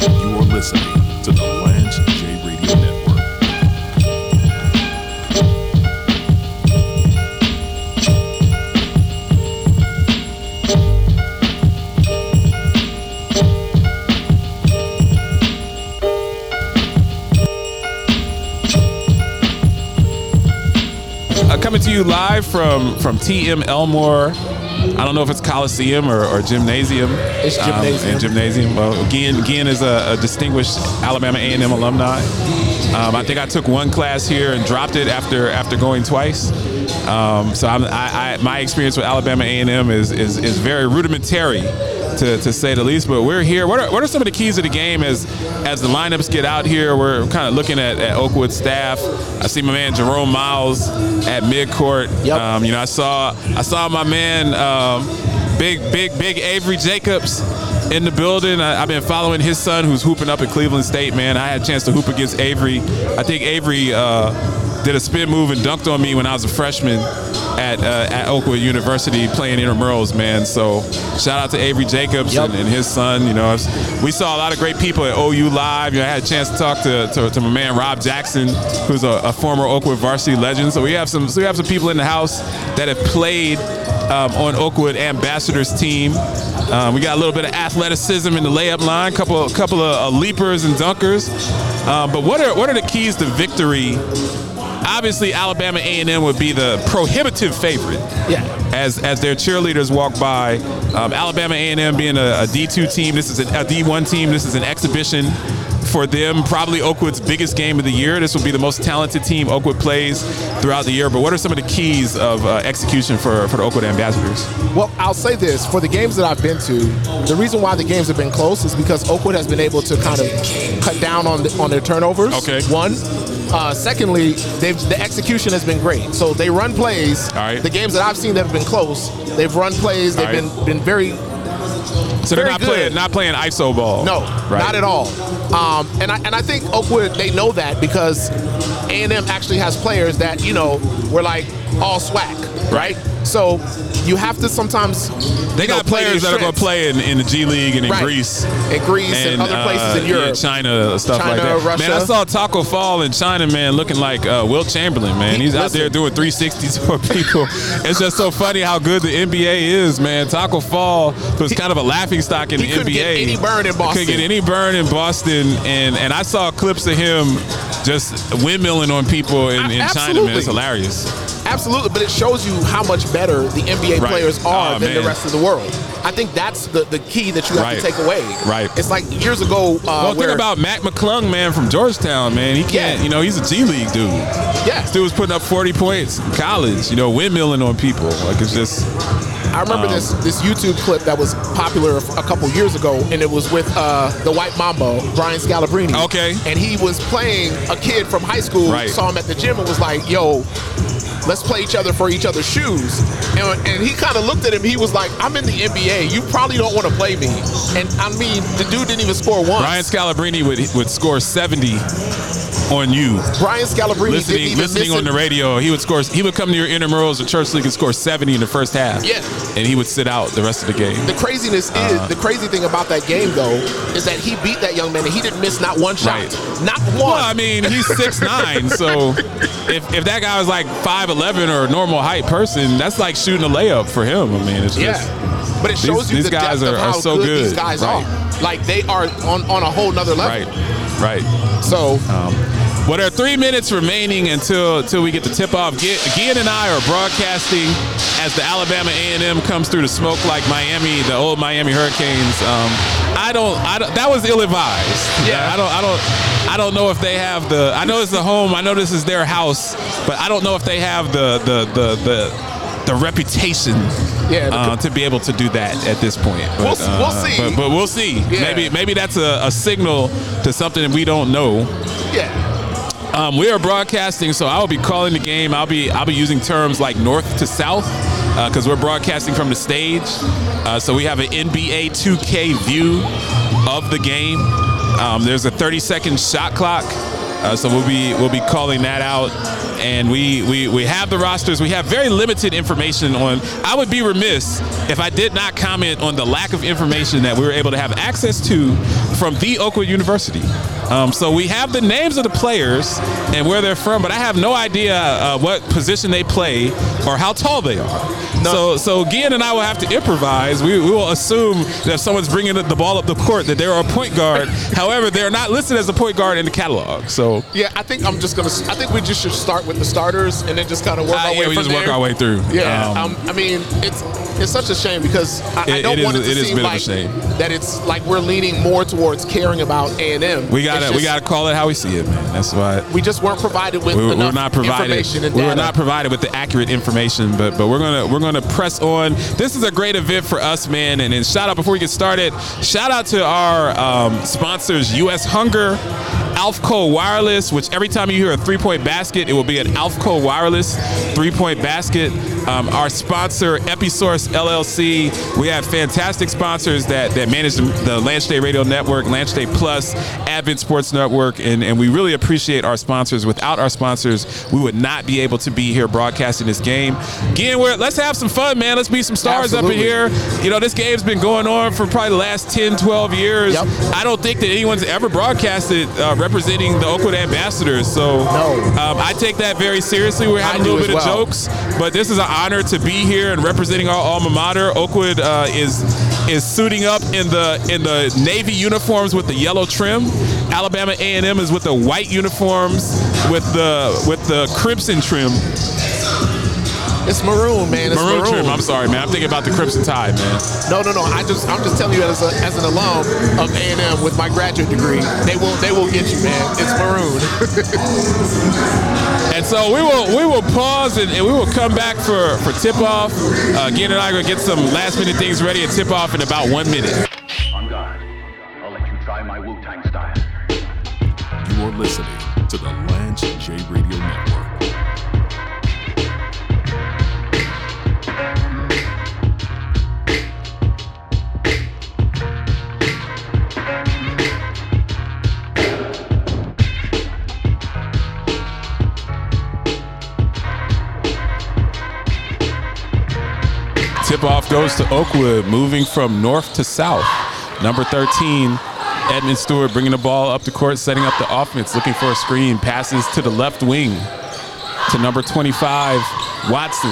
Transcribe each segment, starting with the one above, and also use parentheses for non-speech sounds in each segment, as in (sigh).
You are listening to the Lance J Radio Network. Uh, coming to you live from from TM Elmore. I don't know if it's Coliseum or, or Gymnasium. It's Um, Gymnasium. and gymnasium. Well, Gian, Gian is a, a distinguished Alabama A&M alumni. Um, I think I took one class here and dropped it after after going twice. Um, so I'm, I, I, my experience with Alabama A&M is, is is very rudimentary, to, to say the least. But we're here. What are, what are some of the keys of the game as as the lineups get out here? We're kind of looking at, at Oakwood staff. I see my man Jerome Miles at midcourt. Yep. Um, you know, I saw I saw my man um, big big big Avery Jacobs in the building. I, I've been following his son who's hooping up at Cleveland State. Man, I had a chance to hoop against Avery. I think Avery uh, did a spin move and dunked on me when I was a freshman at uh, at Oakwood University playing intramurals. Man, so shout out to Avery Jacobs Yep. and, and his son. You know, we saw a lot of great people at OU live. You know, I had a chance to talk to, to, to my man Rob Jackson, who's a, a former Oakwood varsity legend. So we have some so we have some people in the house that have played um, on Oakwood Ambassadors team. Um, we got a little bit of athleticism in the layup line, couple couple of uh, leapers and dunkers. Um, but what are what are the keys to victory? Obviously, Alabama A&M would be the prohibitive favorite Yeah. as as their cheerleaders walk by. Um, Alabama A&M being a, a D2 team, this is an, a D1 team. This is an exhibition for them. Probably Oakwood's biggest game of the year. This will be the most talented team Oakwood plays throughout the year. But what are some of the keys of uh, execution for for the Oakwood Ambassadors? Well, I'll say this for the games that I've been to, the reason why the games have been close is because Oakwood has been able to kind of cut down on the, on their turnovers. Okay. One. Uh, secondly, they've, the execution has been great. So they run plays. Right. The games that I've seen that have been close, they've run plays. They've right. been been very So they're Very not good. playing not playing ISO ball. No, Right. not at all. Um, and I and I think Oakwood they know that because A and M actually has players that you know were like all swag, right? So you have to sometimes They you know, got play players that are going to play in, in the G League and in Right. Greece. in Greece and, other places uh, in Europe. yeah, China, stuff like that. Russia. Man, I saw Taco Fall in China, man, looking like uh, Wilt Chamberlain, man. He- He's out there doing 360s (laughs) for people. it's just so funny how good the NBA is, man. Taco Fall was kind of a laughing stock in he the couldn't NBA. get any burn in Boston. He Couldn't get any burn in Boston, and and I saw clips of him just windmilling on people in, in China, man. It's hilarious. Absolutely, but it shows you how much better the NBA Right. players are Oh, than man. the rest of the world. I think that's the, the key that you have Right. to take away. Right. It's like years ago. Uh, Well, where, think about Mac McClung, man, from Georgetown, man. He can't, Yeah. you know, he's a G League dude. yeah. Dude was putting up 40 points in college, you know, windmilling on people. Like it's just I remember Um, this this YouTube clip that was popular a couple years ago, and it was with uh, the White Mamba, Brian Scalabrine. Okay. And he was playing a kid from high school, Right. saw him at the gym, and was like, "Yo, let's play each other for each other's shoes." And, and he kind of looked at him. He was like, "I'm in the NBA. You probably don't want to play me." And I mean, the dude didn't even score once. Brian Scalabrine would would score 70 on you. Brian Scalabrine didn't Listening, even listening miss on the radio, he would score. He would come to your intramurals or church league and score 70 in the first half. Yeah. And he would sit out the rest of the game. The craziness Uh-huh. is the crazy thing about that game though is that he beat that young man and he didn't miss not one shot, Right. not one. Well, I mean, he's six nine, so if, if that guy was like 5'11", or a normal height person, that's like shooting a layup for him. I mean, it's just Yeah, but it shows These- you these the guys depth are- of are how so good, good. these guys Right. are. Like they are on, on a whole nother level. right, right. So Well, there are three minutes remaining until until we get the tip off. Gi- Gian and I are broadcasting as the Alabama A&M comes through the smoke like Miami, the old Miami Hurricanes. Um, I don't, I don't. That was ill advised. Yeah. I don't, I don't, I don't know if they have the. I know it's the home. I know this is their house, but I don't know if they have the the the the. The reputation Yeah, the- uh, to be able to do that at this point. But, We'll we'll uh, see. But, but we'll see. Yeah. Maybe maybe that's a, a signal to something we don't know. yeah, Um, we are broadcasting, so I will be calling the game. I'll be I'll be using terms like north to south because we're broadcasting from the stage. Uh, so we have an NBA 2K view of the game. Um, there's a 30 second shot clock Uh, so we'll be we'll be calling that out, and we, we we have the rosters. We have very limited information on. I would be remiss if I did not comment on the lack of information that we were able to have access to from the Oakwood University. Um, so we have the names of the players and where they're from, but I have no idea uh, what position they play or how tall they are. So so Gian and I will have to improvise. We, we will assume that if someone's bringing the ball up the court that they're a point guard. (laughs) However, they're not listed as a point guard in the catalog. So Yeah, I think I'm just gonna. I think we just should start with the starters and then just kind of work Uh, our yeah, way we just work our way through. Yeah, Um, um, I mean, it's it's such a shame because I, I don't it is- want it to it is seem like shame. that it's like we're leaning more towards caring about A and M. we gotta we gotta call it how we see it, man. That's why. We just weren't provided with we enough were not provided. information and We were not provided with the accurate information, but but we're gonna we're gonna press on. This is a great event for us, man. And, and shout out before we get started. Shout out to our um, sponsors, U.S. Hunger. Alfco Wireless, which every time you hear a three-point basket, it will be an Alfco Wireless three-point basket. Um, our sponsor, Episource LLC. We have fantastic sponsors that that manage the, the Lance J Radio Network, Lance J Plus, Advent Sports Network, and, and we really appreciate our sponsors. Without our sponsors, we would not be able to be here broadcasting this game. Again, we're, let's have some fun, man. Let's be some stars up in here. You know, this game's been going on for probably the last 10, 12 years. Yep. I don't think that anyone's ever broadcasted uh, representing the Oakwood Ambassadors. So No. um, I take that very seriously. We're having I a little bit well. of jokes, but this is an honor to be here and representing our alma mater. Oakwood uh, is is suiting up in the in the navy uniforms with the yellow trim. Alabama A&M is with the white uniforms with the with the crimson trim. It's maroon, man. It's Maroon, maroon. trim. I'm sorry, man. I'm thinking about the crimson tide, man. No, no, no. I just, I'm just telling you as, a, as an alum of A and M with my graduate degree, they will, they will get you, man. It's maroon. (laughs) And so we will we will pause and, and we will come back for for tip off. Uh, Gian and I are gonna get some last minute things ready and tip off in about one minute. On guard. I'll let you try my Wu Tang style. You are listening to the Lance J Radio Network. Tip off goes to Oakwood, moving from north to south. Number 13, Edmund Stewart bringing the ball up the court, setting up the offense, looking for a screen, passes to the left wing to number 25, Watson.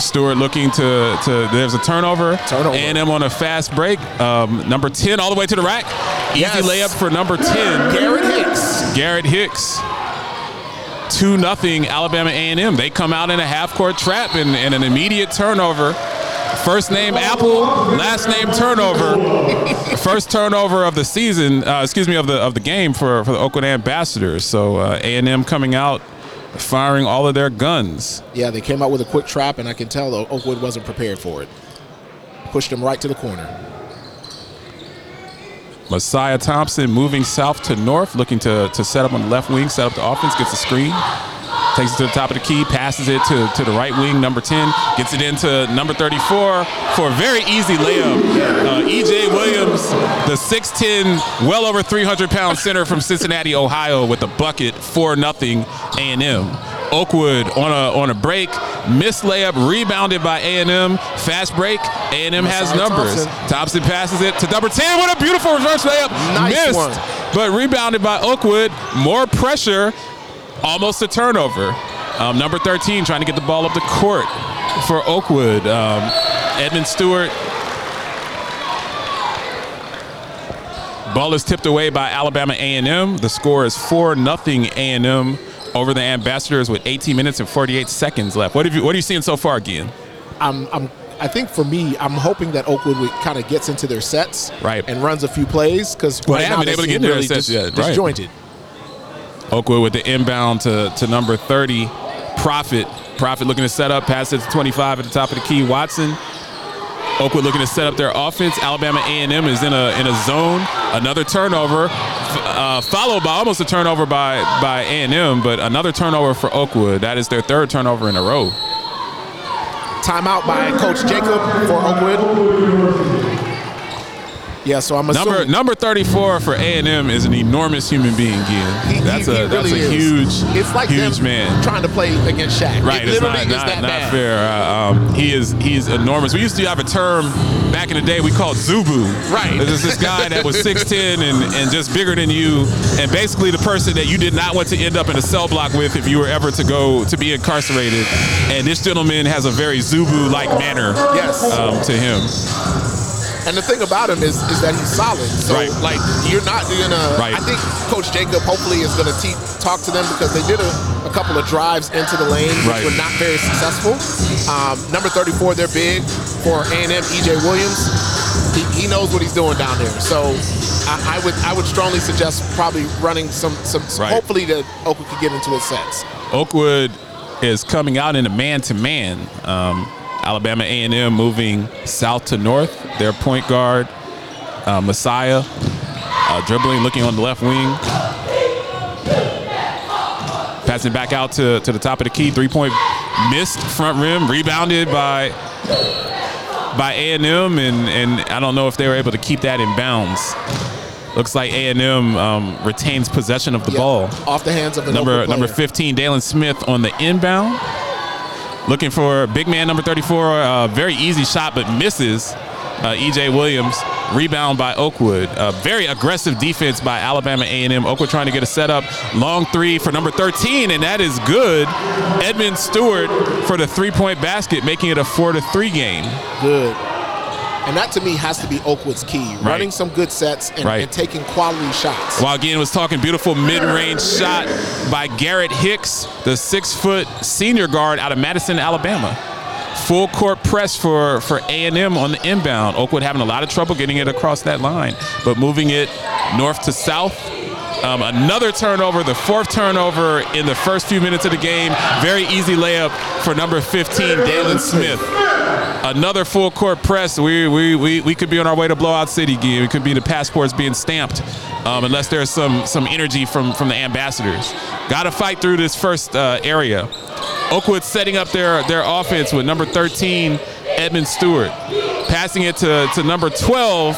Stewart looking to, to there's a turnover. Turnover. And them on a fast break. Um, number 10 all the way to the rack. Easy Yes. layup for number 10. Garrett Hicks. Garrett Hicks. Two nothing Alabama A&M. They come out in a half court trap and, and an immediate turnover. First name Apple, last name turnover. First turnover of the season, uh, excuse me, of the of the game for, for the Oakwood Ambassadors. So uh, A&M coming out, firing all of their guns. Yeah, they came out with a quick trap, and I can tell Oakwood wasn't prepared for it. Pushed them right to the corner. Messiah Thompson moving south to north, looking to, to set up on the left wing, set up the offense, gets a screen, takes it to the top of the key, passes it to, to the right wing, number 10, gets it into number 34 for a very easy layup. Uh, EJ Williams, the 6'10, well over 300 pound center from Cincinnati, Ohio, with a bucket for nothing A&M. Oakwood on a on a break, missed layup, rebounded by A&M. Fast break, A&M has numbers. Thompson. Thompson passes it to number 10. What a beautiful reverse layup. Nice Missed, one. but rebounded by Oakwood. More pressure, almost a turnover. Um, number 13 trying to get the ball up the court for Oakwood. Um, Edmund Stewart. Ball is tipped away by Alabama A&M. The score is 4 nothing A&M over the Ambassadors with 18 minutes and 48 seconds left. What have you what are you seeing so far, again? I'm, I'm, I think for me, I'm hoping that Oakwood kind of gets into their sets, Right. and runs a few plays because Well, right they haven't been able to get into their sets dis- yet, right. disjointed. Oakwood with the inbound to, to number 30. Profit. Profit looking to set up, pass it to 25 at the top of the key. Watson. Oakwood looking to set up their offense. Alabama A&M is in a in a zone. Another turnover, uh, followed by almost a turnover by by A&M, but another turnover for Oakwood. That is their third turnover in a row. Timeout by Coach Jacob for Oakwood. Yeah, so I'm Number assuming number 34 for A&M is an enormous human being, Gian. he- that's he- a he that's really a is. huge It's like huge them man. trying to play against Shaq. Right, it it's literally not, is not, that not bad. fair. Uh, um, he is he's enormous. We used to have a term back in the day we called Zubu. Right. There's this guy that was 6'10 and, and just bigger than you, and basically the person that you did not want to end up in a cell block with if you were ever to go to be incarcerated. And this gentleman has a very Zubu-like manner Yes. um, to him. And the thing about him is is that he's solid. So Right. like you're not gonna. Right. I think Coach Jacob hopefully is gonna te- talk to them because they did a, a couple of drives into the lane which Right. were not very successful. Um, number 34, they're big for A&M. EJ Williams, he, he knows what he's doing down there. So I, I would I would strongly suggest probably running some some. Right. Hopefully that Oakwood could get into his sets. Oakwood is coming out in a man-to-man. Um, Alabama A&M moving south to north. Their point guard, uh, Messiah, uh, dribbling, looking on the left wing. Passing back out to, to the top of the key. Three-point missed front rim, rebounded by by A&M, and and I don't know if they were able to keep that in bounds. Looks like A&M um, retains possession of the Yeah. ball off the hands of an number number 15 Dalen Smith on the inbound looking for big man number 34 uh, very easy shot but misses uh, EJ Williams. Rebound by Oakwood. Uh, very aggressive defense by Alabama A&M Oakwood trying to get a setup. Long three for number 13 and that is good. Edmund Stewart for the three-point basket making it a 4 to 3 game. Good. And that to me has to be Oakwood's key. Running some good sets and, Right. and taking quality shots. While again was talking beautiful mid-range shot by Garrett Hicks, the six-foot senior guard out of Madison, Alabama. Full court press for for A&M on the inbound. Oakwood having a lot of trouble getting it across that line, but moving it north to south. Um, another turnover, the fourth turnover in the first few minutes of the game. Very easy layup for number 15, Dalen Smith. Another full court press. We, we, we, we could be on our way to blowout city. Guy. It could be the passports being stamped, um, unless there's some some energy from from the ambassadors. Got to fight through this first uh, area. Oakwood setting up their their offense with number 13, Edmund Stewart, passing it to to number 12.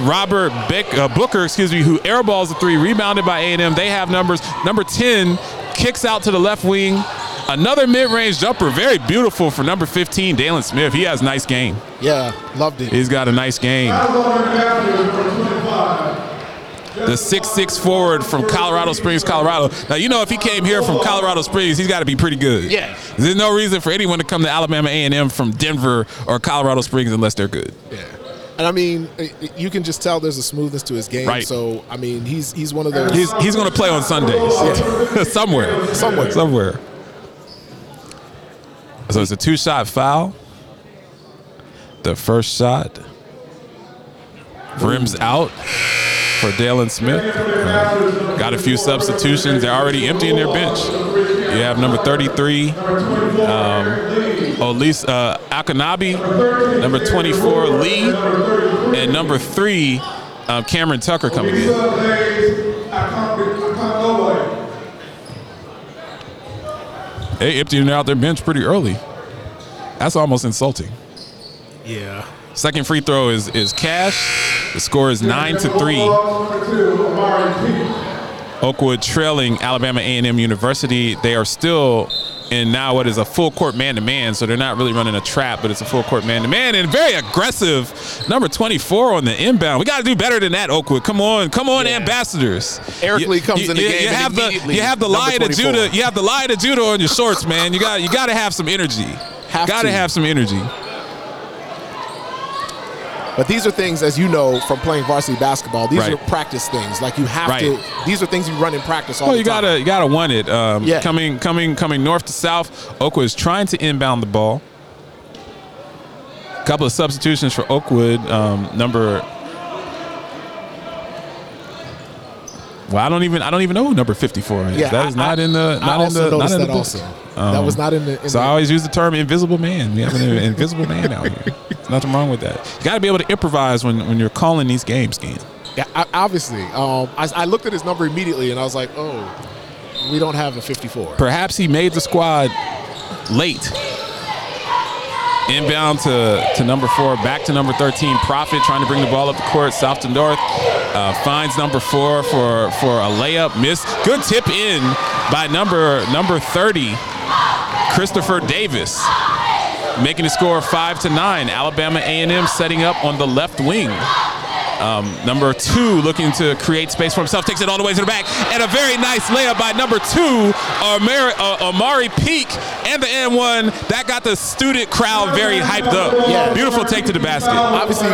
Robert Beck, uh, Booker, excuse me, who airballs the three, rebounded by A&M. They have numbers. Number 10 kicks out to the left wing. Another mid-range jumper, very beautiful for number 15, Dalen Smith. He has a nice game. Yeah, loved it. He's got a nice game. The six-six forward from Colorado Springs, Colorado. Now you know if he came here from Colorado Springs, he's got to be pretty good. Yeah. There's no reason for anyone to come to Alabama A&M from Denver or Colorado Springs unless they're good. Yeah. And I mean, you can just tell there's a smoothness to his game. Right. So I mean, he's he's one of those. He's he's going to play on Sundays. yeah. (laughs) somewhere. Somewhere. Somewhere. So it's a two-shot foul. The first shot rims out for Dalen Smith. Uh, got a few substitutions. They're already emptying their bench. You have number 33, um, Elise uh, Akanabi, number 24, Lee, and number three, um, Cameron Tucker coming in. They emptying out their bench pretty early. That's almost insulting. yeah. Second free throw is is cash. The score is nine to three. Oakwood trailing Alabama A&M University. They are still in now what is a full court man to man, so they're not really running a trap, but it's a full court man to man and very aggressive. Number 24 on the inbound. We got to do better than that, Oakwood. Come on, come on, Yeah. Ambassadors. Eric Lee comes in the game You have the you have the lie to Judah. You have the lie to Judah on your shorts, man. You got you got to have some energy. Have got to. have some energy. But these are things, as you know from playing varsity basketball, these Right. are practice things. Like you have Right. to. These are things you run in practice all Well, the you time. gotta you gotta want it. Um, Yeah. Coming coming coming north to south. Oakwood is trying to inbound the ball. A couple of substitutions for Oakwood. Um, number. Well, I don't even I don't even know who number fifty four is. Yeah, that is I- not in the I not in also the not in the book. also. That was not in the. In So the I always use the term invisible man. We have an (laughs) invisible man out here. There's nothing wrong with that. You got to be able to improvise when, when you're calling these games, Scan. yeah, I- obviously. Um, I, I looked at his number immediately and I was like, oh, we don't have a 54. Perhaps he made the squad late. Inbound to, to number four, back to number 13, Profit trying to bring the ball up the court, south to north. Uh, finds number four for, for a layup, miss. Good tip in by number number 30, Christopher Davis, making the score five to nine. Alabama A&M setting up on the left wing. Um, number two looking to create space for himself, takes it all the way to the back, and a very nice layup by number two, Amari, uh, Amari Peak, and the N1. That got the student crowd very hyped up. Yeah. Beautiful take to the basket. Obviously,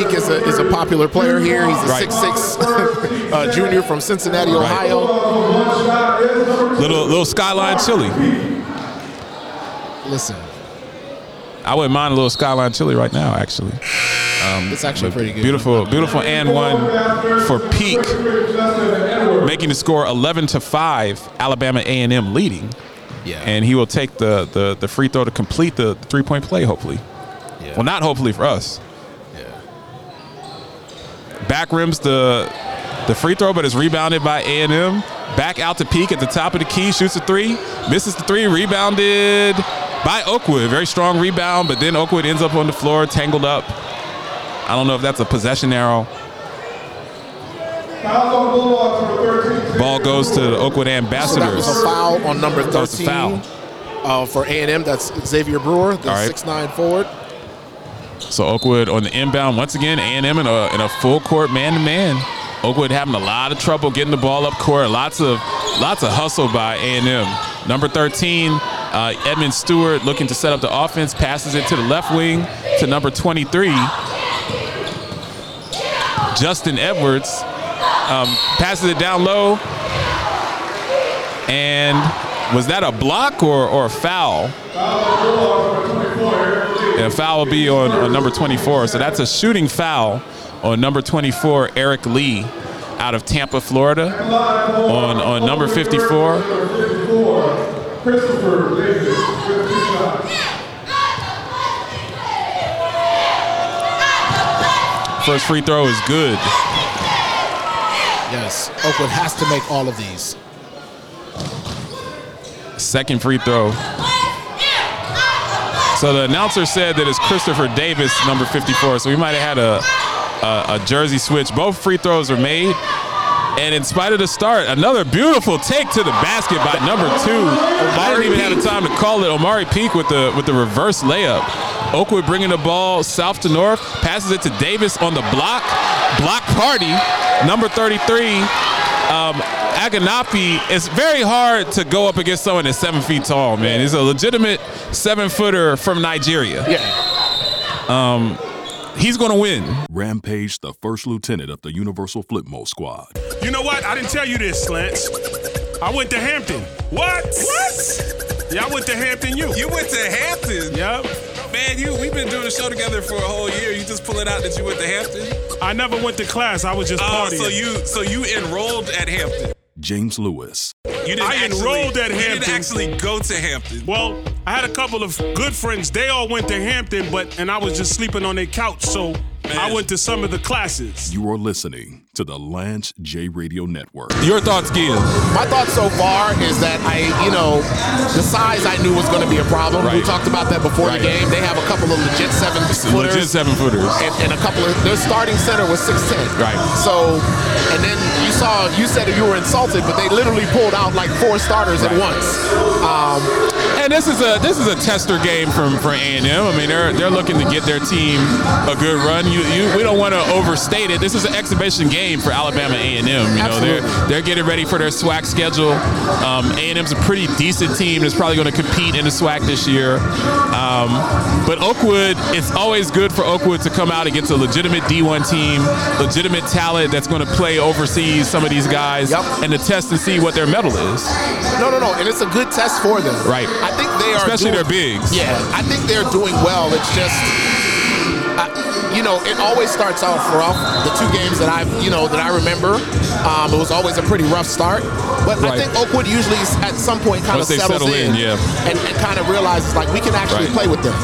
Peak is a, is a popular player here. He's a Right. 6'6 (laughs) uh, junior from Cincinnati, Right. Ohio. Little little skyline chili. Listen, I wouldn't mind a little skyline chili right now, actually. Um, it's actually pretty good. Beautiful, beautiful and one for Peak, making the score 11 to five. Alabama A&M leading. Yeah. and he will take the the, the free throw to complete the, the three point play. Hopefully, yeah. well, not hopefully for us. yeah. Back rims the the free throw, but is rebounded by A and M. Back out to Peak at the top of the key, shoots a three, misses the three, rebounded by Oakwood. Very strong rebound, but then Oakwood ends up on the floor, tangled up. I don't know if that's a possession arrow. Ball goes to the Oakwood So that Ambassadors. was a foul on number 13 a foul. Uh, for A&M. That's Xavier Brewer, the right. 6'9 forward. So Oakwood on the inbound once again. A and M in a in a full court man to man. Oakwood having a lot of trouble getting the ball up court. Lots of lots of hustle by A and M. Number 13, uh, Edmund Stewart looking to set up the offense. Passes it to the left wing to number 23, Justin Edwards. Um, passes it down low. And was that a block or, or a foul? And a foul will be on, on number 24. So that's a shooting foul on number 24, Eric Lee, out of Tampa, Florida. On, on number 54. First free throw is good. Yes. Oakwood has to make all of these. Second free throw. So the announcer said that it's Christopher Davis, number 54. So we might have had a, a, a jersey switch. Both free throws are made. And in spite of the start, another beautiful take to the basket by number two. I didn't even have the time to call it. Omari Peak with the with the reverse layup. Oakwood bringing the ball south to north, passes it to Davis on the block. Block party, number 33. Um, Aganapi, it's very hard to go up against someone that's seven feet tall, man. He's a legitimate seven footer from Nigeria. Yeah. He's going to win. Rampage, the first lieutenant of the Universal Flipmode Squad. You know what? I didn't tell you this, Lance. I went to Hampton. What? What? Yeah, I went to Hampton U. You went to Hampton. Yep. Man, you we've been doing a show together for a whole year. You just pull it out that you went to Hampton. I never went to class. I was just Oh, partying. so you so you enrolled at Hampton. James Lewis, You didn't I actually, enrolled at You Hampton. didn't actually go to Hampton. well, I had a couple of good friends. They all went to Hampton, but and I was just sleeping on their couch. So I went to some of the classes. you are listening to the Lance J Radio Network. Your thoughts, Giz? My thoughts so far is that I, you know, the size I knew was going to be a problem. We talked about that before Right. the game. They have a couple of legit seven footers. Legit seven footers. and, and a couple of their starting center was 6'10. Right. So, and then you saw, you said you were insulted, but they literally pulled out like four starters at once. Um, And this is a this is a tester game from for A and M. I mean, they're they're looking to get their team a good run. You, you we don't want to overstate it. This is an exhibition game for Alabama A and M. You know, they're they're getting ready for their SWAC schedule. Um, A and M's a pretty decent team that's probably going to compete in the SWAC this year. Um, but Oakwood, it's always good for Oakwood to come out against a legitimate D1 team, legitimate talent that's going to play overseas. Some of these guys Yep. and to test and see what their metal is. no, no, no, and it's a good test for them. Right. I think they are, Especially doing- their bigs. Yeah, I think they're doing well. It's just, I, you know, it always starts off rough. The two games that I've, you know, that I remember, um, it was always a pretty rough start. But I think Oakwood usually at some point kind Once of settles settle in, yeah. and, and kind of realizes like we can actually Right. play with them.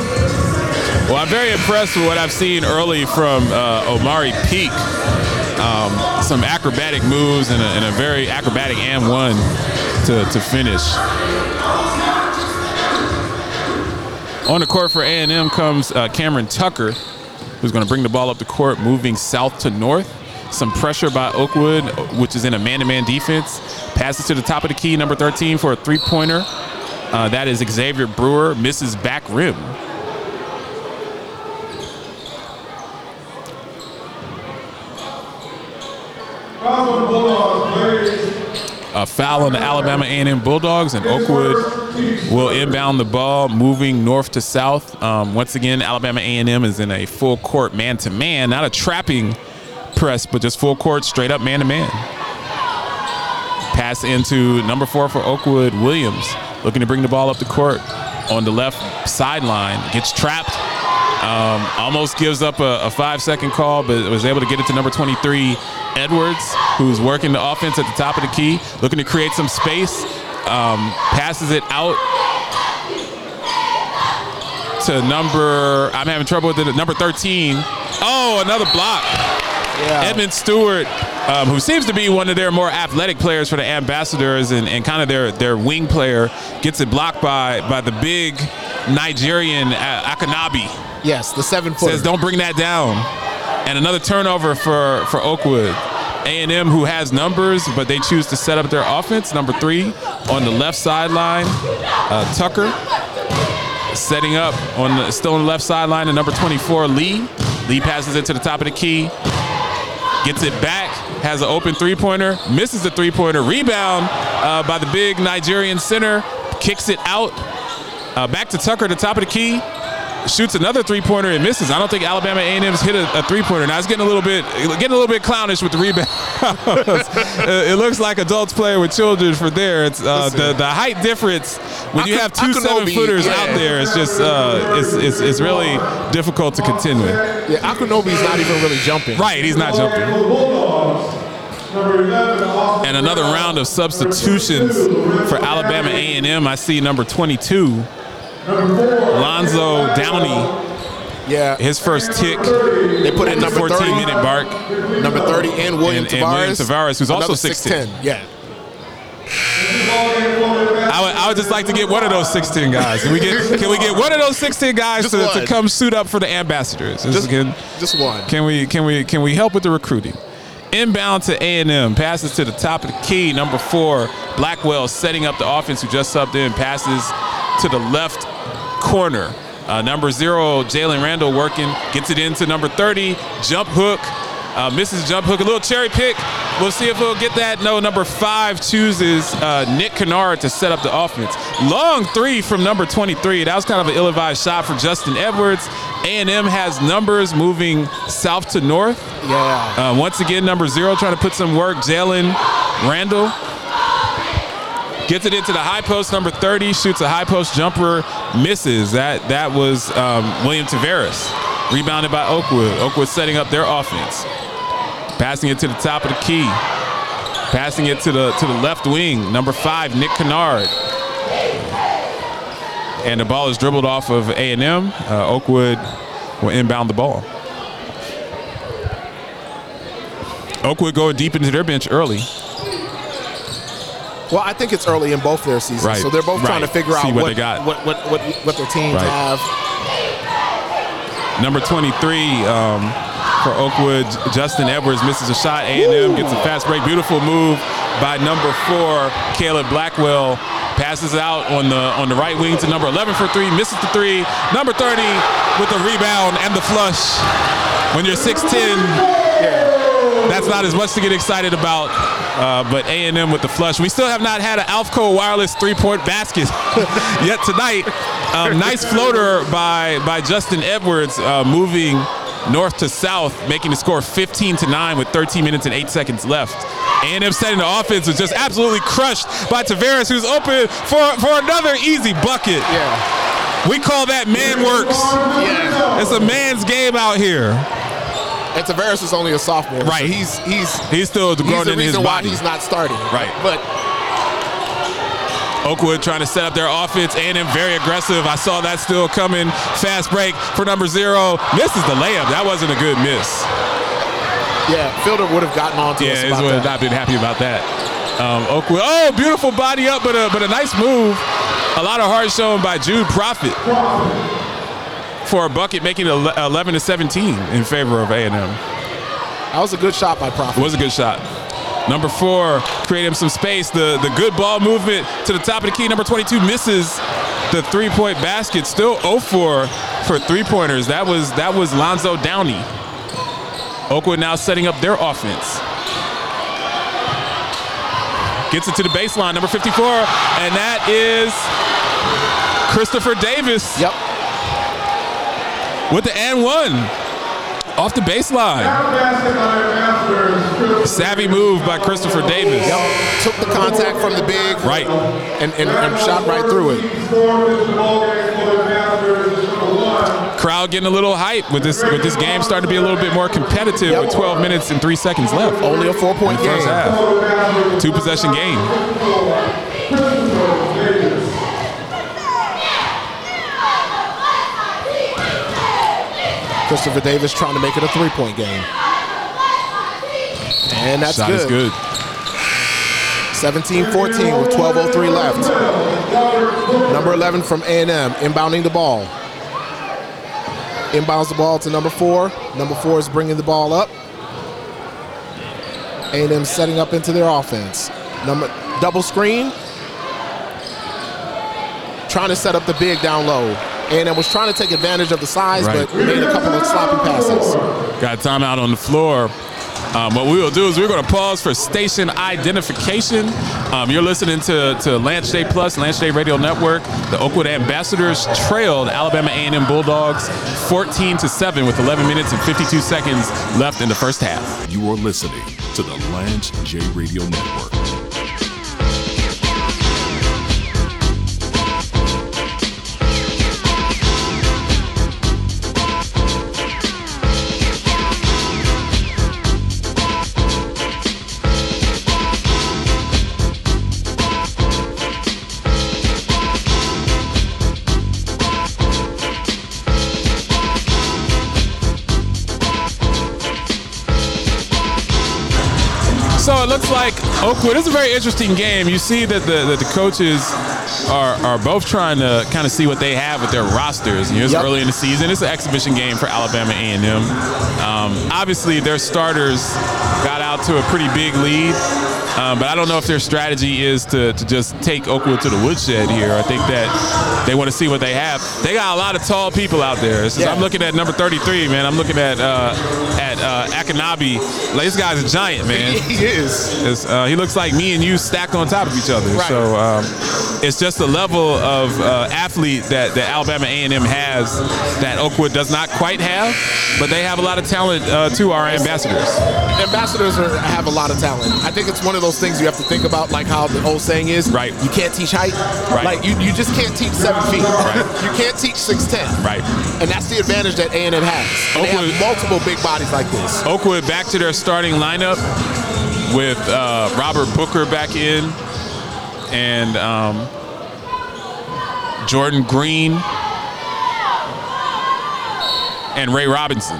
Well, I'm very impressed with what I've seen early from uh, Omari Peak. Um, some acrobatic moves and a, and a very acrobatic and one to, to finish. On the court for A&M comes uh, Cameron Tucker, who's going to bring the ball up the court, moving south to north. Some pressure by Oakwood, which is in a man-to-man defense. Passes to the top of the key, number 13 for a three-pointer. Uh, that is Xavier Brewer, misses back rim. A foul on the Alabama A&M Bulldogs, and Oakwood will inbound the ball, moving north to south. Um, once again, Alabama A&M is in a full court man-to-man, not a trapping press, but just full court, straight up man-to-man. Pass into number four for Oakwood, Williams, looking to bring the ball up the court on the left sideline, gets trapped. Um, almost gives up a, a five-second call, but was able to get it to number 23, Edwards, who's working the offense at the top of the key, looking to create some space. Um, passes it out to number. I'm having trouble with it. Number 13. Oh, another block. Edmund Stewart, um, who seems to be one of their more athletic players for the Ambassadors and, and kind of their, their wing player, gets it blocked by by the big Nigerian uh, Akanabi. Yes, the seven foot. Says don't bring that down. And another turnover for for Oakwood. A&M who has numbers, but they choose to set up their offense. Number three on the left sideline, uh, Tucker setting up on the, still on the left sideline. And number 24, Lee. Lee passes it to the top of the key, gets it back, has an open three pointer, misses the three pointer, rebound uh, by the big Nigerian center, kicks it out. Uh, back to Tucker, the top of the key, shoots another three pointer and misses. I don't think Alabama A&M's hit a, a three pointer. Now it's getting a little bit getting a little bit clownish with the rebound. (laughs) it looks like adults playing with children for there. It's uh, the the height difference when you Aku- have two Akunobi, seven footers yeah. out there. It's just uh, it's, it's it's really difficult to contend with. Yeah, Akunobi's not even really jumping. Right, he's not jumping. And another round of substitutions for Alabama A&M. I see number 22, Lonzo Downey, Yeah, his first tick they put in number 14 30, minute mark. number 30, and William And- Tavares. and William Tavares, who's also another 6'10". 6'10". Yeah. I would, I would just like to get one of those 16 guys. Can we get can we get one of those 16 guys to, to come suit up for the ambassadors? Just, Just, can, just one. can we can we can we help with the recruiting? Inbound to A&M, passes to the top of the key. Number four, Blackwell setting up the offense who just subbed in, passes to the left corner. Uh, number zero, Jalen Randall working, gets it into number 30, jump hook, uh, misses jump hook, a little cherry pick. We'll see if he'll get that. No, number five chooses uh, Nick Kennard to set up the offense. Long three from number 23. That was kind of an ill-advised shot for Justin Edwards. A&M has numbers moving south to north. Yeah. Uh, once again, number zero trying to put some work. Jalen Randall gets it into the high post. Number 30 shoots a high post jumper, misses. That that was um, William Tavares. Rebounded by Oakwood. Oakwood setting up their offense. Passing it to the top of the key. Passing it to the to the left wing. Number five, Nick Kennard. And the ball is dribbled off of A&M. Uh, Oakwood will inbound the ball. Oakwood going deep into their bench early. Well, I think it's early in both their seasons, Right, so they're both trying to figure See out what what they got. What, what what what their teams Right. have. Number 23 um, for Oakwood, Justin Edwards misses a shot. A&M gets a fast break. Beautiful move by number four, Caleb Blackwell. Passes out on the on the right wing to number 11 for three. Misses the three. Number 30 with the rebound and the flush. When you're 6'10", that's not as much to get excited about. Uh, but A&M with the flush. We still have not had an Alfco wireless three-point basket (laughs) yet tonight. Um, nice floater by by Justin Edwards, uh, moving north to south, making the score 15 to nine with 13 minutes and eight seconds left. A&M setting the offense was just absolutely crushed by Tavares, who's open for for another easy bucket. Yeah. We call that man works. Yeah. It's a man's game out here. And Tavares is only a sophomore. so Right. he's he's He's still he's growing the in his reason why body. he's not starting. Right. But Oakwood trying to set up their offense. A&M very aggressive. I saw that still coming. Fast break for number zero. Misses the layup. That wasn't a good miss. yeah, Fielder would have gotten on to Yeah, us he about would have not been happy about that. Um, Oakwood. Oh, beautiful body up, but a, but a nice move. A lot of heart shown by Jude Profit. For a bucket, making it 11 to 17 in favor of A&M. That was a good shot by Profit. It was a good shot. Number four, creating some space. The the good ball movement to the top of the key. Number 22 misses the three-point basket. Still 0-4 for three-pointers. That was that was Lonzo Downey. Oakwood now setting up their offense. Gets it to the baseline, number 54, and that is Christopher Davis Yep. With the and one off the baseline. Savvy move by Christopher Davis. Yep. Took the contact from the big. Right. And, and, and shot right through it. Crowd getting a little hype with this with this game starting to be a little bit more competitive Yep. with 12 minutes and three seconds left. Only a four point First game. half. Two possession game. Christopher Davis trying to make it a three point game. And that's Shot good. is good. 17 14 with 12.03 left. Number 11 from A&M inbounding the ball. Inbounds the ball to number four. Number four is bringing the ball up. A&M setting up into their offense. Number double screen. Trying to set up the big down low. A&M was trying to take advantage of the size, Right. but made a couple of sloppy passes. Got timeout on the floor. Um, what we will do is we're going to pause for station identification. Um, you're listening to, to Lance J Plus, Lance J Radio Network. The Oakwood Ambassadors trailed Alabama A&M Bulldogs 14 to 7 with 11 minutes and 52 seconds left in the first half. You are listening to the Lance J Radio Network. Looks like Oakwood. It's a very interesting game. You see that the that the coaches are are both trying to kind of see what they have with their rosters. You know, it's Yep. early in the season. It's an exhibition game for Alabama A&M. Um, obviously, their starters got out to a pretty big lead. Um, but I don't know if their strategy is to, to just take Oakwood to the woodshed here. I think that they want to see what they have. They got a lot of tall people out there. Since Yeah. I'm looking at number 33, man. I'm looking at uh, at uh, Akanabi. Like, this guy's a giant, (laughs) man. He is. It's, uh, he looks like me and you stacked on top of each other. Right. So um, it's just a level of uh, athlete that, that Alabama A&M has that Oakwood does not quite have, but they have a lot of talent uh, to our ambassadors. ambassadors are, have a lot of talent. I think it's one of those things you have to think about, like how the old saying is, Right. You can't teach height, Right. Like you, you just can't teach seven feet. (laughs) You can't teach six ten, Right. And that's the advantage that A and M has. And they have multiple big bodies like this. Oakwood back to their starting lineup with uh, Robert Booker back in and um, Jordan Green and Ray Robinson.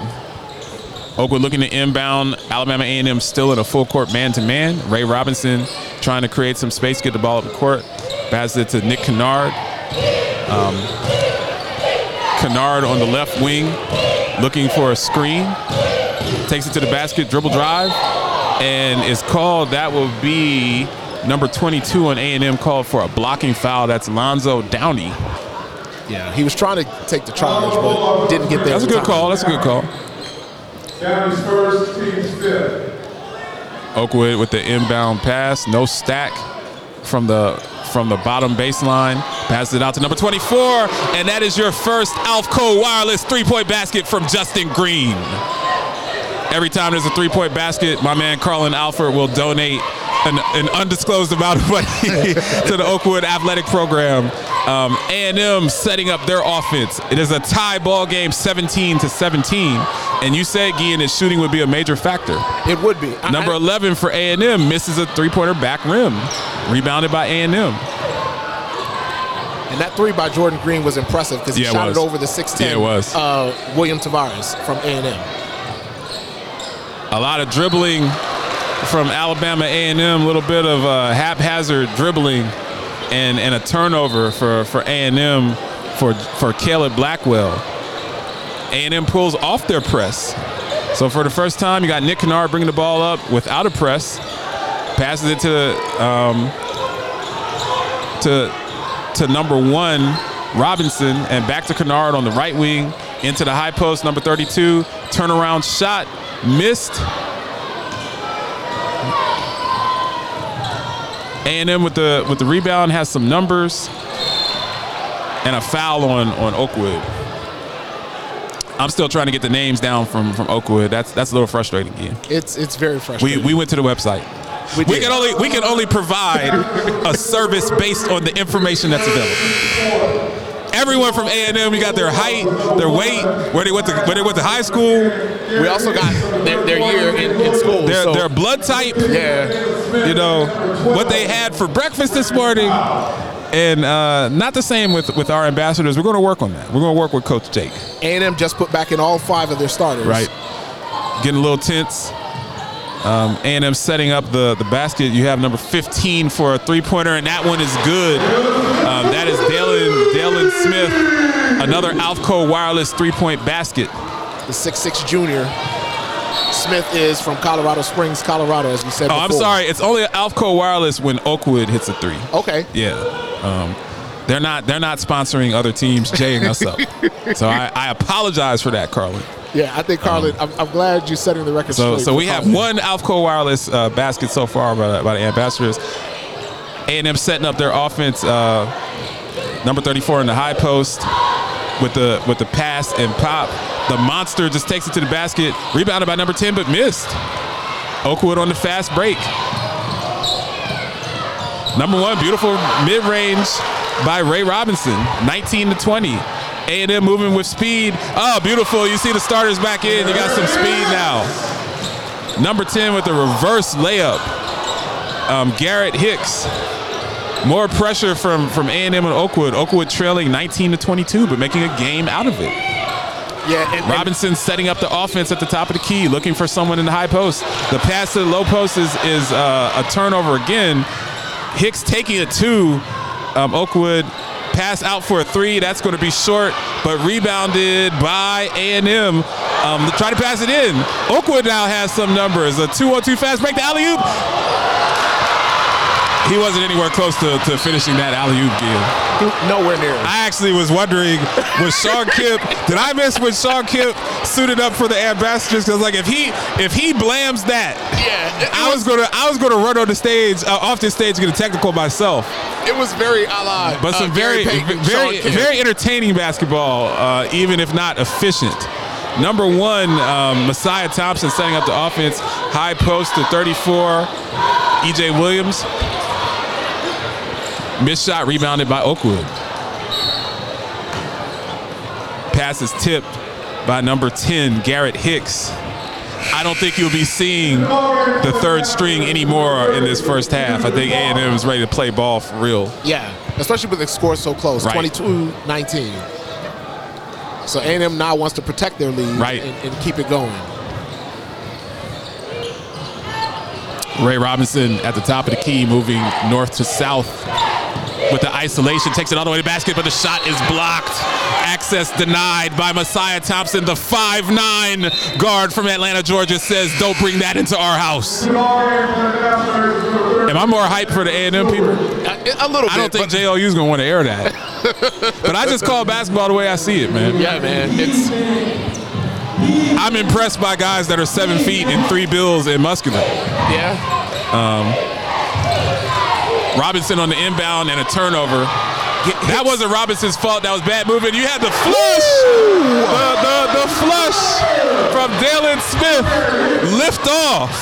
Oakwood looking to inbound. Alabama A&M still in a full court man-to-man. Ray Robinson trying to create some space, get the ball up the court. Passes it to Nick Kennard. Um, Kennard on the left wing looking for a screen takes it to the basket, dribble drive, and is called. That will be number 22 on A&M called for a blocking foul. That's Lonzo Downey. Yeah, he was trying to take the charge, but didn't get there. That's a good time. call. That's a good call. First. Oakwood with the inbound pass, no stack from the from the bottom baseline. Passes it out to number 24, and that is your first Alfco wireless three-point basket from Justin Green. Every time there's a three-point basket, my man Carlin Alford will donate an, an undisclosed amount of money (laughs) to the Oakwood Athletic Program. Um, A&M setting up their offense. It is a tie ball game, 17 to 17, and you said Gian that shooting would be a major factor. It would be Number I- 11 for A&M misses a three-pointer back rim, rebounded by A&M. and that three by Jordan Green was impressive because he Yeah, shot was. it over the six ten. Yeah, it was. Uh, William Tavares from A and M. A lot of dribbling from Alabama A&M, a little bit of uh, haphazard dribbling, and, and a turnover for for A&M for for Caleb Blackwell. A&M pulls off their press. So for the first time, you got Nick Kennard bringing the ball up without a press, passes it to um, to to number one Robinson, and back to Kennard on the right wing into the high post, number 32 turnaround shot missed. A&M with the with the rebound has some numbers and a foul on on Oakwood. I'm still trying to get the names down from from Oakwood. That's that's a little frustrating. Ian. It's it's very frustrating. we we went to the website. We We can only we can only provide a service based on the information that's available. Everyone from A and M, you got their height, their weight, where they went to where they went to high school, we also got their, their year in, in school. their so, their blood type, yeah, you know, what they had for breakfast this morning. And uh, not the same with, with our ambassadors. We're going to work on that. We're going to work with Coach Jake. A&M just put back in all five of their starters. Right. Getting a little tense. Um, A&M setting up the, the basket. You have number 15 for a three-pointer, and that one is good. Um, that is Dalen, Dalen Smith, another Alco Wireless three-point basket. The six-six junior. Smith is from Colorado Springs, Colorado, as we said Oh, I'm sorry. It's only Alco Wireless when Oakwood hits a three. Okay. Yeah. Um, they're not they're not sponsoring other teams jaying us up. (laughs) So I, I apologize for that, Carlin. Yeah, I think Carlin. I'm, I'm glad you're setting the record Um, So straight. so we have Carlin. one Alco Wireless uh, basket so far by, the- by the ambassadors. A&M setting up their offense. Uh, number 34 in the high post with the with the pass and pop. The monster just takes it to the basket, rebounded by number 10, but missed. Oakwood on the fast break. Number one, beautiful mid-range by Ray Robinson, 19 to 20. A&M moving with speed. Oh, beautiful. You see the starters back in. You got some speed now. Number 10 with the reverse layup. Um, Garrett Hicks. More pressure from from A&M and Oakwood. Oakwood trailing 19 to 22, but making a game out of it. Yeah, and, and Robinson setting up the offense at the top of the key, looking for someone in the high post. The pass to the low post is, is uh, a turnover again. Hicks taking it to um, Oakwood. Pass out for a three. That's going to be short, but rebounded by A&M. Um, try to pass it in. Oakwood now has some numbers. A 2-on-2 fast break to alley-oop. He wasn't anywhere close to, to finishing that alley-oop game. nowhere near. I actually was wondering, was Shawn (laughs) Kemp? Did I miss when Shawn Kemp suited up for the ambassadors? Because like if he if he blams that, yeah, I was gonna I was gonna run on the stage uh, off the stage get a technical myself. it was very a la. But some uh, very Payton, very very entertaining basketball, uh, even if not efficient. Number one, um, Messiah Thompson setting up the offense, high post to 34. EJ Williams, missed shot rebounded by Oakwood. Pass is tipped by number 10, Garrett Hicks. I don't think you'll be seeing the third string anymore in this first half. I think A&M is ready to play ball for real. Yeah, especially with the score so close, Right. 22-19. So A&M now wants to protect their lead Right. and, and keep it going. Ray Robinson at the top of the key, moving north to south with the isolation, takes it all the way to the basket, but the shot is blocked. Access denied by Messiah Thompson, the 5'9 guard from Atlanta, Georgia, says, Don't bring that into our house. Am I more hyped for the A&M people? A, a little bit. I don't think but- JLU's going to want to air that. (laughs) but I just call basketball the way I see it, man. Yeah, man. It's I'm impressed by guys that are seven feet and three bills and muscular. yeah. Um, Robinson on the inbound and a turnover. That wasn't Robinson's fault. That was bad movement. You had the flush, the, the, the flush from Dalen Smith lift off.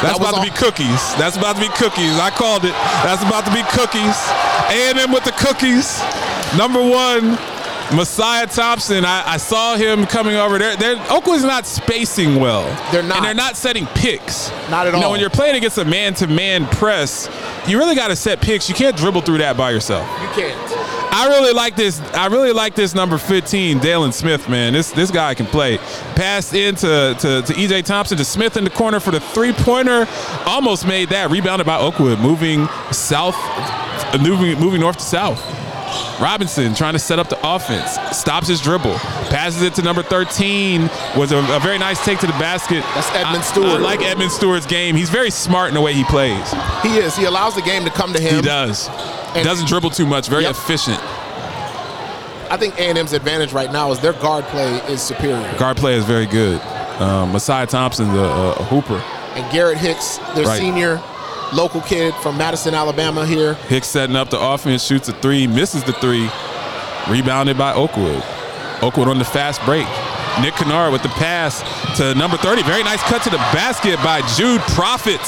That's That about to be cookies. That's about to be cookies. I called it. That's about to be cookies. A&M with the cookies. Number one, Messiah Thompson. I, I saw him coming over there. They're, Oakland's not spacing well. They're not. And they're not setting picks. Not at You know, all. when you're playing against a man-to-man press, you really got to set picks. You can't dribble through that by yourself. You can't. I really like this. I really like this number 15, Dalen Smith. Man, this this guy can play. Pass into to, to EJ Thompson to Smith in the corner for the three-pointer. Almost made that. Rebounded by Oakwood, moving south, moving moving north to south. Robinson trying to set up the offense, stops his dribble, passes it to number 13. Was a, a very nice take to the basket. That's Edmund I- Stewart. I like Edmund Stewart's game. He's very smart in the way he plays. He is. He allows the game to come to him. He does. And- Doesn't dribble too much. Very Yep. efficient. I think A&M's advantage right now is their guard play is superior. Guard play is very good. Um, Messiah Thompson's a, a, a hooper. And Garrett Hicks, their Right. senior local kid from Madison, Alabama here. Hicks setting up the offense, shoots a three, misses the three. Rebounded by Oakwood. Oakwood on the fast break. Nick Kennard with the pass to number 30. Very nice cut to the basket by Jude Profit.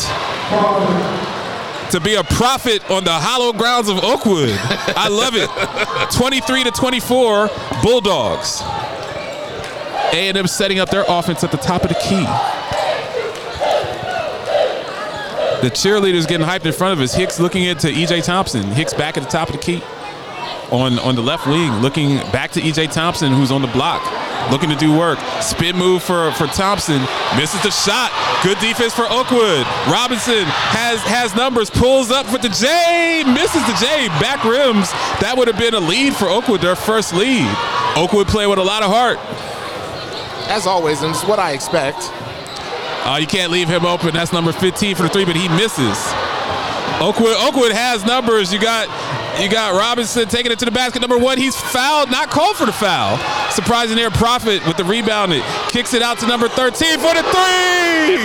To be a prophet on the hollow grounds of Oakwood. I love it. (laughs) 23 to 24, Bulldogs. A&M setting up their offense at the top of the key. The cheerleaders getting hyped in front of us. Hicks looking into EJ Thompson. Hicks back at the top of the key. On on the left wing, looking back to EJ Thompson, who's on the block, looking to do work. Spin move for, for Thompson. Misses the shot. Good defense for Oakwood. Robinson has has numbers, pulls up for the J, misses the J. Back rims. That would have been a lead for Oakwood, their first lead. Oakwood playing with a lot of heart. As always, and it's what I expect. Uh, you can't leave him open. That's number 15 for the three, but he misses. Oakwood, Oakwood has numbers. You got you got Robinson taking it to the basket. Number one, he's fouled, not called for the foul. Surprising there, Profit with the rebound. It kicks it out to number 13 for the three.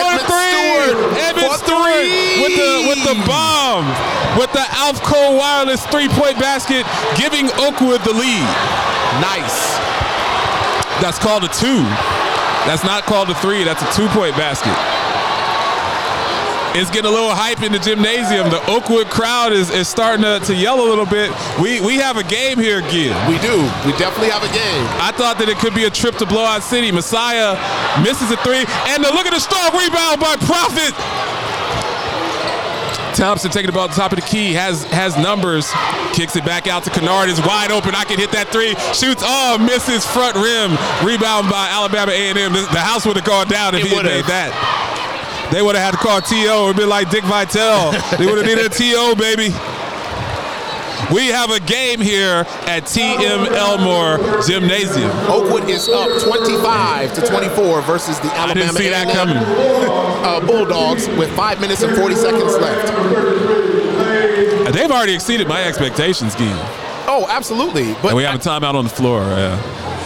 For the three. Stewart Edmund for Stewart three. with the with the bomb, with the Alfco wireless three-point basket, giving Oakwood the lead. Nice. That's called a two. That's not called a three. That's a two-point basket. It's getting a little hype in the gymnasium. The Oakwood crowd is, is starting to, to yell a little bit. We we have a game here again. We do. We definitely have a game. I thought that it could be a trip to Blowout City. Messiah misses a three, and the, look at the strong rebound by Profit. Thompson taking the ball the top of the key, has has numbers, kicks it back out to Kennard, is wide open. I can hit that three, shoots, oh, misses front rim, rebound by Alabama A&M. The, house would have gone down if It he had made that. They would have had to call TO. It would been like Dick Vitale. They would have needed a TO, baby. We have a game here at TM Elmore Gymnasium. Oakwood is up 25 to 24 versus the I Alabama didn't see that coming. Uh, Bulldogs with five minutes and 40 seconds left. They've already exceeded my expectations, Guy. Oh, absolutely. But And we have a timeout on the floor. Yeah.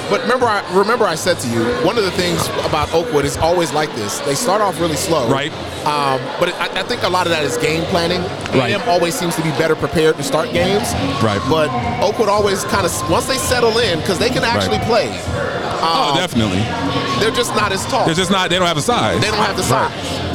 But remember, I remember I said to you, one of the things about Oakwood is always like this. They start off really slow, Right. Um, but I, I think a lot of that is game planning. Right. A&M always seems to be better prepared to start games. Right. But Oakwood always kind of once they settle in because they can actually play. Oh, um, definitely. They're just not as tall. They're just not. They don't have a size. They don't have the size.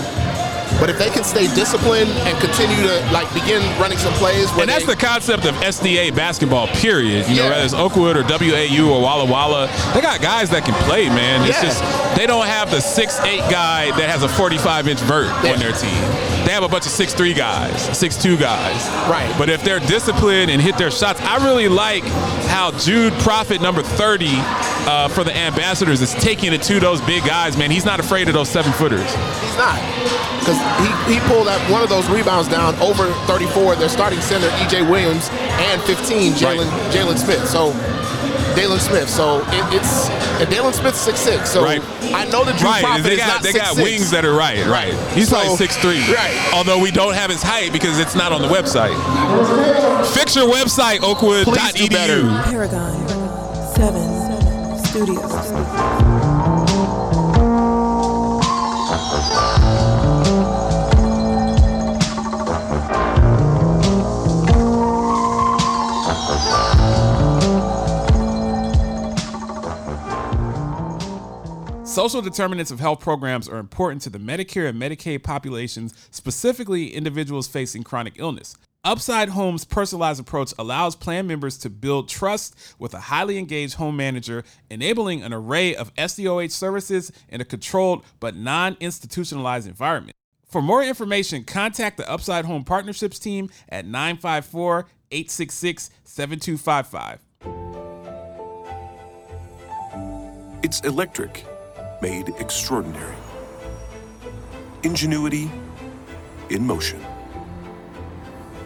But if they can stay disciplined and continue to like begin running some plays, And that's they, the concept of SDA basketball, period. You know, whether it's Oakwood or WAU or Walla Walla, they got guys that can play, man. It's Yeah. just they don't have the six eight guy that has a 45 inch vert Yeah. on their team. They have a bunch of six three guys, six two guys. Right. But if they're disciplined and hit their shots, I really like how Jude Profit, number 30 uh, for the Ambassadors, is taking it to those big guys, man. He's not afraid of those seven footers. He's not. Because he, he pulled up one of those rebounds down over 34. Their starting center, EJ Williams, and 15, Jalen Right. Jalen Smith. So Dalen Smith. So it, it's and Dalen Smith's 6'6. So Right. I know that Drew Right, Profit they is got not they got wings that are right, right. He's So- probably six three, Right. Although we don't have his height because it's not on the website. Fix your website, Please do better. Oakwood.edu. Paragon 7 Studios. Social determinants of health programs are important to the Medicare and Medicaid populations, specifically individuals facing chronic illness. Upside Home's personalized approach allows plan members to build trust with a highly engaged home manager, enabling an array of SDOH services in a controlled but non institutionalized environment. For more information, contact the Upside Home Partnerships team at 954 866 7255. It's electric, made extraordinary. Ingenuity in motion.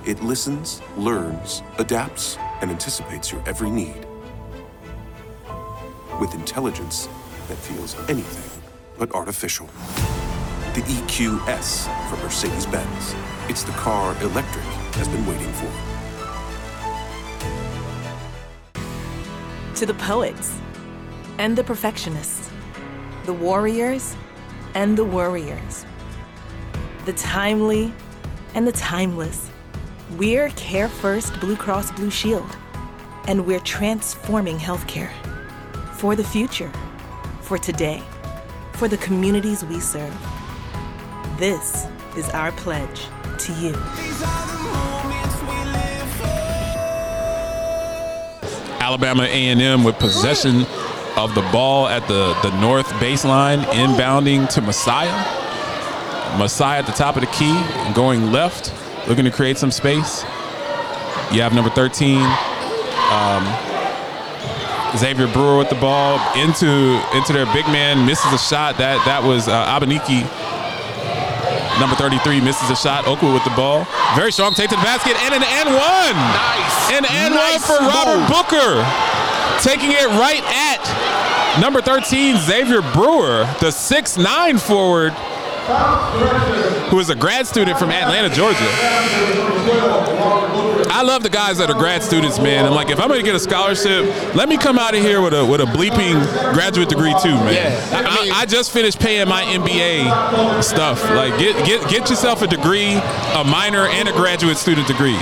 It listens, learns, adapts, and anticipates your every need. With intelligence that feels anything but artificial. The EQS from Mercedes Benz. It's the car electric has been waiting for. To the poets and the perfectionists, the warriors and the worriers, the timely and the timeless. We're Care First Blue Cross Blue Shield, and we're transforming healthcare for the future, for today, for the communities we serve. This is our pledge to you. Alabama A&M with possession of the ball at the, the north baseline, inbounding to Messiah. Messiah at the top of the key, going left, looking to create some space. You have number 13, um, Xavier Brewer with the ball into into their big man, misses a shot. That that was uh, Abaniki. Number 33 misses a shot. Oakwood with the ball. Very strong take to the basket and an N one. Nice. An N one Nice for Robert move. Booker, taking it right at number 13 Xavier Brewer, the 6'9 forward who is a grad student from Atlanta, Georgia. I love the guys that are grad students, man. I'm like, if I'm gonna get a scholarship, let me come out of here with a with a bleeping graduate degree too, man. Yeah, I I, mean- I just finished paying my MBA stuff. Like, get get get yourself a degree, a minor, and a graduate student degree.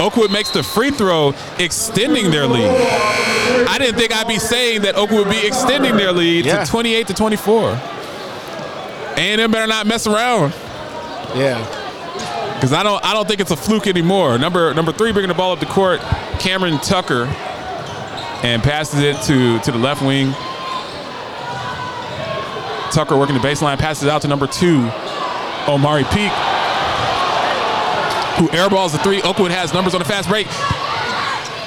Oakwood makes the free throw, extending their lead. I didn't think I'd be saying that Oakwood would be extending their lead Yeah. to 28 to 24. A&M better not mess around Yeah. because I don't I don't think it's a fluke anymore. Number number three bringing the ball up the court, Cameron Tucker, and passes it to to the left wing. Tucker working the baseline, passes out to number two, Omari Peak, who airballs the three. Oakwood has numbers on the fast break.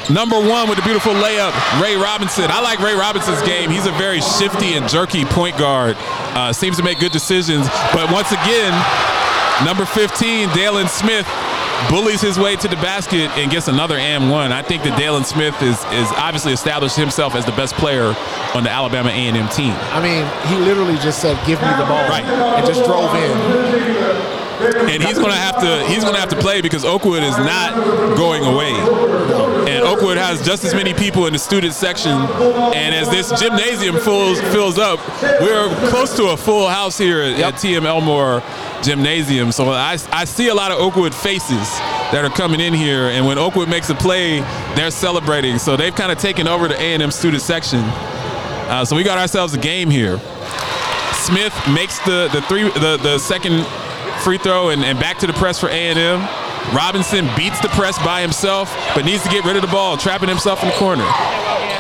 Number one with the beautiful layup, Ray Robinson. I like Ray Robinson's game. He's a very shifty and jerky point guard. Uh, seems to make good decisions. But once again, number 15, Dalen Smith, bullies his way to the basket and gets another and one. I think that Dalen Smith is is obviously established himself as the best player on the Alabama A&M team. I mean, he literally just said, "Give me the ball," Right. and just drove in. And he's gonna have to he's gonna have to play because Oakwood is not going away. And Oakwood has just as many people in the student section. And as this gymnasium fills fills up, we're close to a full house here at, at TM Elmore Gymnasium. So I, I see a lot of Oakwood faces that are coming in here. And when Oakwood makes a play, they're celebrating. So they've kind of taken over the A&M student section. Uh, so we got ourselves a game here. Smith makes the the three the, the second free throw and, and back to the press for A&M. Robinson beats the press by himself, but needs to get rid of the ball, trapping himself in the corner.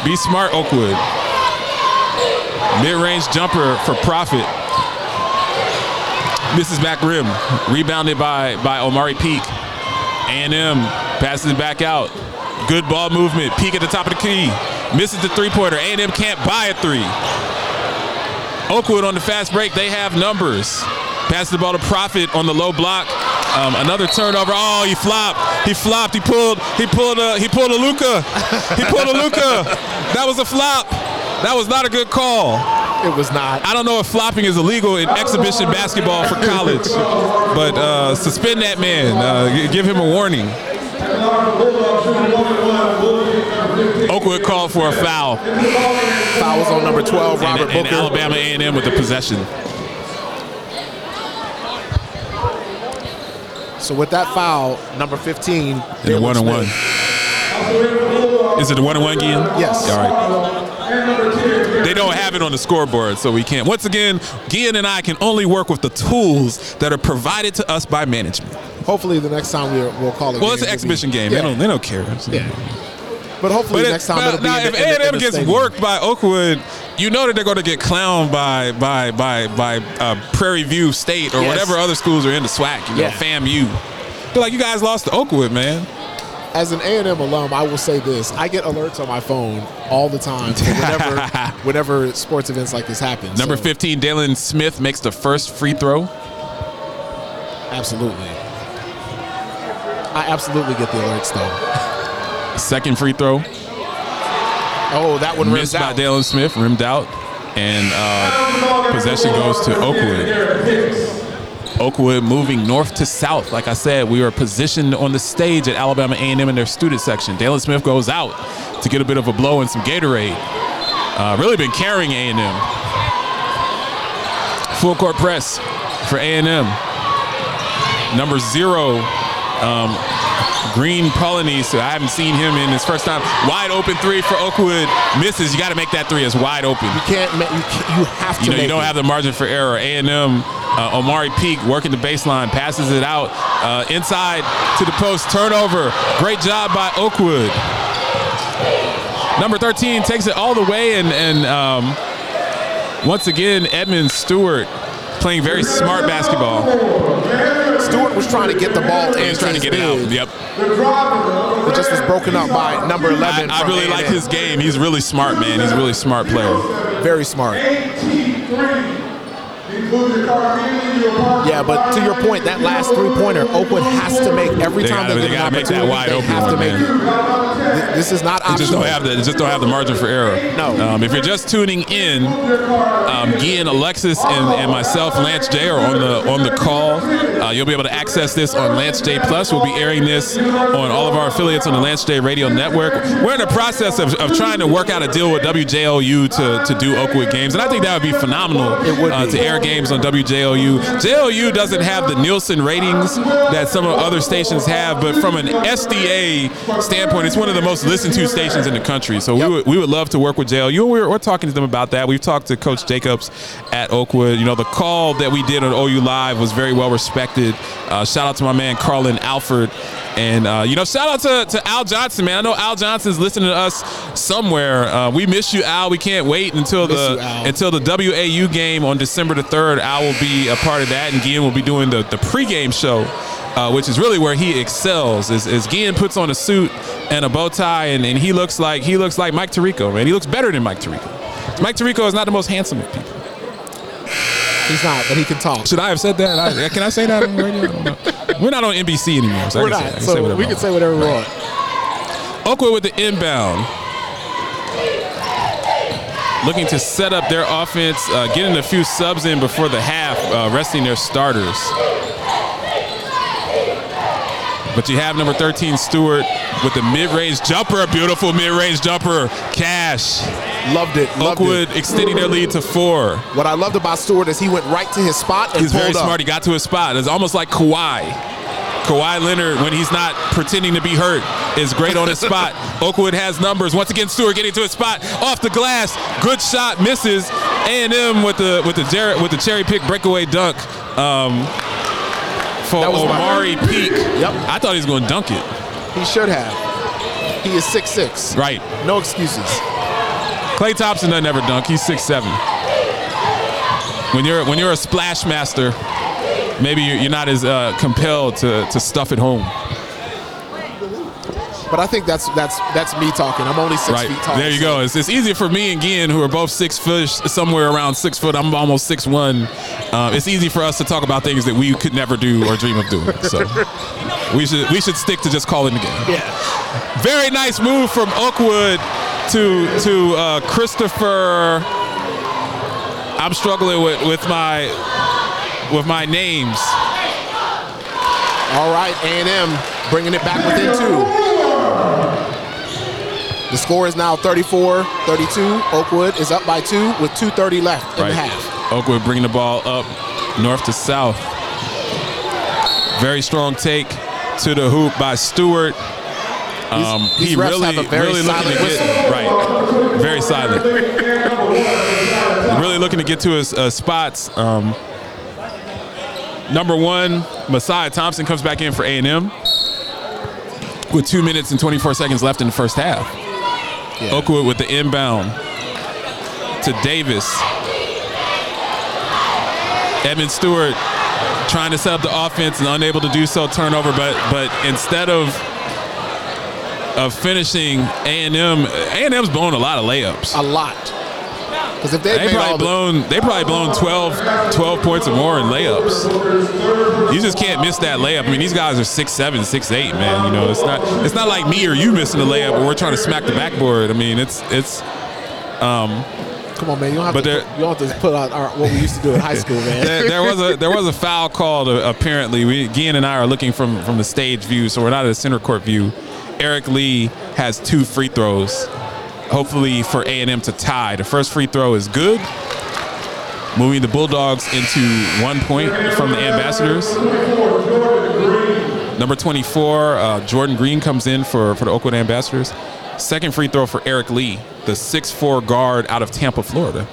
Be smart, Oakwood. Mid-range jumper for profit. Misses back rim. Rebounded by by Omari Peak. A&M passes it back out. Good ball movement. Peak at the top of the key. Misses the three-pointer. A&M can't buy a three. Oakwood on the fast break. They have numbers. Passes the ball to Profit on the low block. Um, another turnover. Oh, he flopped. He flopped. He pulled. He pulled a. He pulled a Luka. He pulled a Luka. That was a flop. That was not a good call. It was not. I don't know if flopping is illegal in exhibition basketball for college, but uh, suspend that man. Uh, give him a warning. Oakwood called for a foul. Fouls on number 12, And, Robert and Booker. Alabama A&M with the possession. So with that foul, number 15, In the one on one. Is it a one on one game? Yes. All right. They don't have it on the scoreboard, so we can't. Once again, Gian and I can only work with the tools that are provided to us by management. Hopefully, the next time we'll, we'll call it. Well, it's an exhibition game. They don't. They don't care. Yeah. But hopefully, But next time now, it'll be now in the, if A&M gets stadium. worked by Oakwood, you know that they're going to get clowned by by by by uh, Prairie View State or Yes. whatever other schools are in the SWAC. You know, Yeah. FAMU. They're like, you guys lost to Oakwood, man. As an A&M alum, I will say this: I get alerts on my phone all the time whenever (laughs) whenever sports events like this happen. Number So, 15, Dalen Smith makes the first free throw. Absolutely. I absolutely get the alerts though. Second free throw Oh, that one missed by out. Dalen Smith, rimmed out, and uh, possession goes to Oakwood. Oakwood moving north to south. Like I said, we are positioned on the stage at Alabama A&M in their student section. Dalen Smith goes out to get a bit of a blow and some Gatorade. Uh, really been carrying A&M. Full court press for A&M. Number zero, um, Green Polanese. I haven't seen him in his first time. Wide open three for Oakwood. Misses. You got to make that three as wide open. You can't. You, can't, you have to. You know, you don't it. have the margin for error. A&M, uh, Omari Peak working the baseline, passes it out uh, inside to the post. Turnover. Great job by Oakwood. Number 13 takes it all the way, and, and um, once again, Edmund Stewart playing very smart basketball. Stewart was trying to get the ball He in. was trying to get it out. Yep. It just was broken up by number 11. I, I really like A&M. his game. He's really smart, man. He's a really smart player. Very smart. Yeah, but to your point, that last three pointer, Oakwood has to make every They time gotta- they they get an gotta make that opportunity. wide they open have one, to make man. it. This is not You just don't have the just don't have the margin for error. No. Um, if you're just tuning in, um, Gian, Alexis, and, and myself, Lance J, are on the on the call. Uh, you'll be able to access this on Lance J Plus. We'll be airing this on all of our affiliates on the Lance J Radio Network. We're in the process of, of trying to work out a deal with WJOU to, to do Oakwood games, and I think that would be phenomenal It would uh, be. to air games on WJOU. JOU doesn't have the Nielsen ratings that some of other stations have, but from an SDA standpoint, it's one of the most listened to stations in the country. So Yep. we, would, we would love to work with JLU. And we're, we're talking to them about that. We've talked to Coach Jacobs at Oakwood. You know, the call that we did on OU Live was very well respected. Uh, shout out to my man Carlin Alford. And, uh, you know, shout out to, to Al Johnson, man. I know Al Johnson's listening to us somewhere. Uh, we miss you, Al. We can't wait until the you, until the WAU game on December the 3rd. Al will be a part of that, and Gian will be doing the, the pregame show, uh, which is really where he excels. Is, is Gian puts on a suit and a bow tie, and, and he looks like he looks like Mike Tirico, man. He looks better than Mike Tirico. Mike Tirico is not the most handsome of people. He's not, but he can talk. Should I have said that? I, can I say that on the radio? I. We're not on NBC anymore, so We're I not, so we can say whatever we want. Oakwood with the inbound. Looking to set up their offense, uh, getting a few subs in before the half, uh, resting their starters. But you have number 13 Stewart with the mid-range jumper, a beautiful mid-range jumper. Cash. Loved it. Loved Oakwood it. extending their lead to four. What I loved about Stewart is he went right to his spot and He's very up. smart. He got to his spot. It's almost like Kawhi. Kawhi Leonard, when he's not pretending to be hurt, is great on his spot. (laughs) Oakwood has numbers. Once again, Stewart getting to his spot off the glass. Good shot, misses. A&M with the with the Jarrett with the cherry pick breakaway dunk um, for That was Omari Peak. Yep. I thought he was going to dunk it. He should have. He is 6'6". Right. No excuses. Klay Thompson doesn't ever dunk. He's six seven. When you're when you're a splash master, maybe you're, you're not as uh, compelled to to stuff it home. But I think that's that's that's me talking. I'm only six right feet tall. there you go. It's, it's easier for me and Gian, who are both six foot, somewhere around six foot. I'm almost six one. Uh, it's easy for us to talk about things that we could never do or dream of doing. So we should we should stick to just calling the game. Yeah. Very nice move from Oakwood to to uh, Christopher. I'm struggling with, with my with my names. All right, A&M bringing it back within two. The score is now 34-32. Oakwood is up by two with 2.30 left in Right. the half. Oakwood bringing the ball up north to south. Very strong take to the hoop by Stewart. Um, these he refs really, have a very really looking to silent get right, very silent. really looking to get to his uh, spots. Um, number one, Messiah Thompson comes back in for A and M with two minutes and 24 seconds left in the first half. Oakwood with the inbound to Davis. Evan Stewart trying to set up the offense and unable to do so. Turnover, but but instead of of finishing A and M, A and M's blowing a lot of layups. A lot. Because if they They probably the, blown. They probably blown 12, 12 points or more in layups. You just can't miss that layup. I mean, these guys are six seven, six eight, man. You know, it's not. It's not like me or you missing a layup or we're trying to smack the backboard. I mean, it's it's. Um, come on, man, you don't have But to. there- Put, you don't have to put on our, what we used to do in high school, man. there, there was a there was a foul called. Uh, apparently, we Gian and I are looking from from the stage view, so we're not at a center court view. Eric Lee has two free throws. Hopefully for A and M to tie. The first free throw is good, moving the Bulldogs into one point from the Ambassadors. Number 24, uh, Jordan Green comes in for, for the Oakwood Ambassadors. Second free throw for Eric Lee, the 6'4 guard out of Tampa, Florida.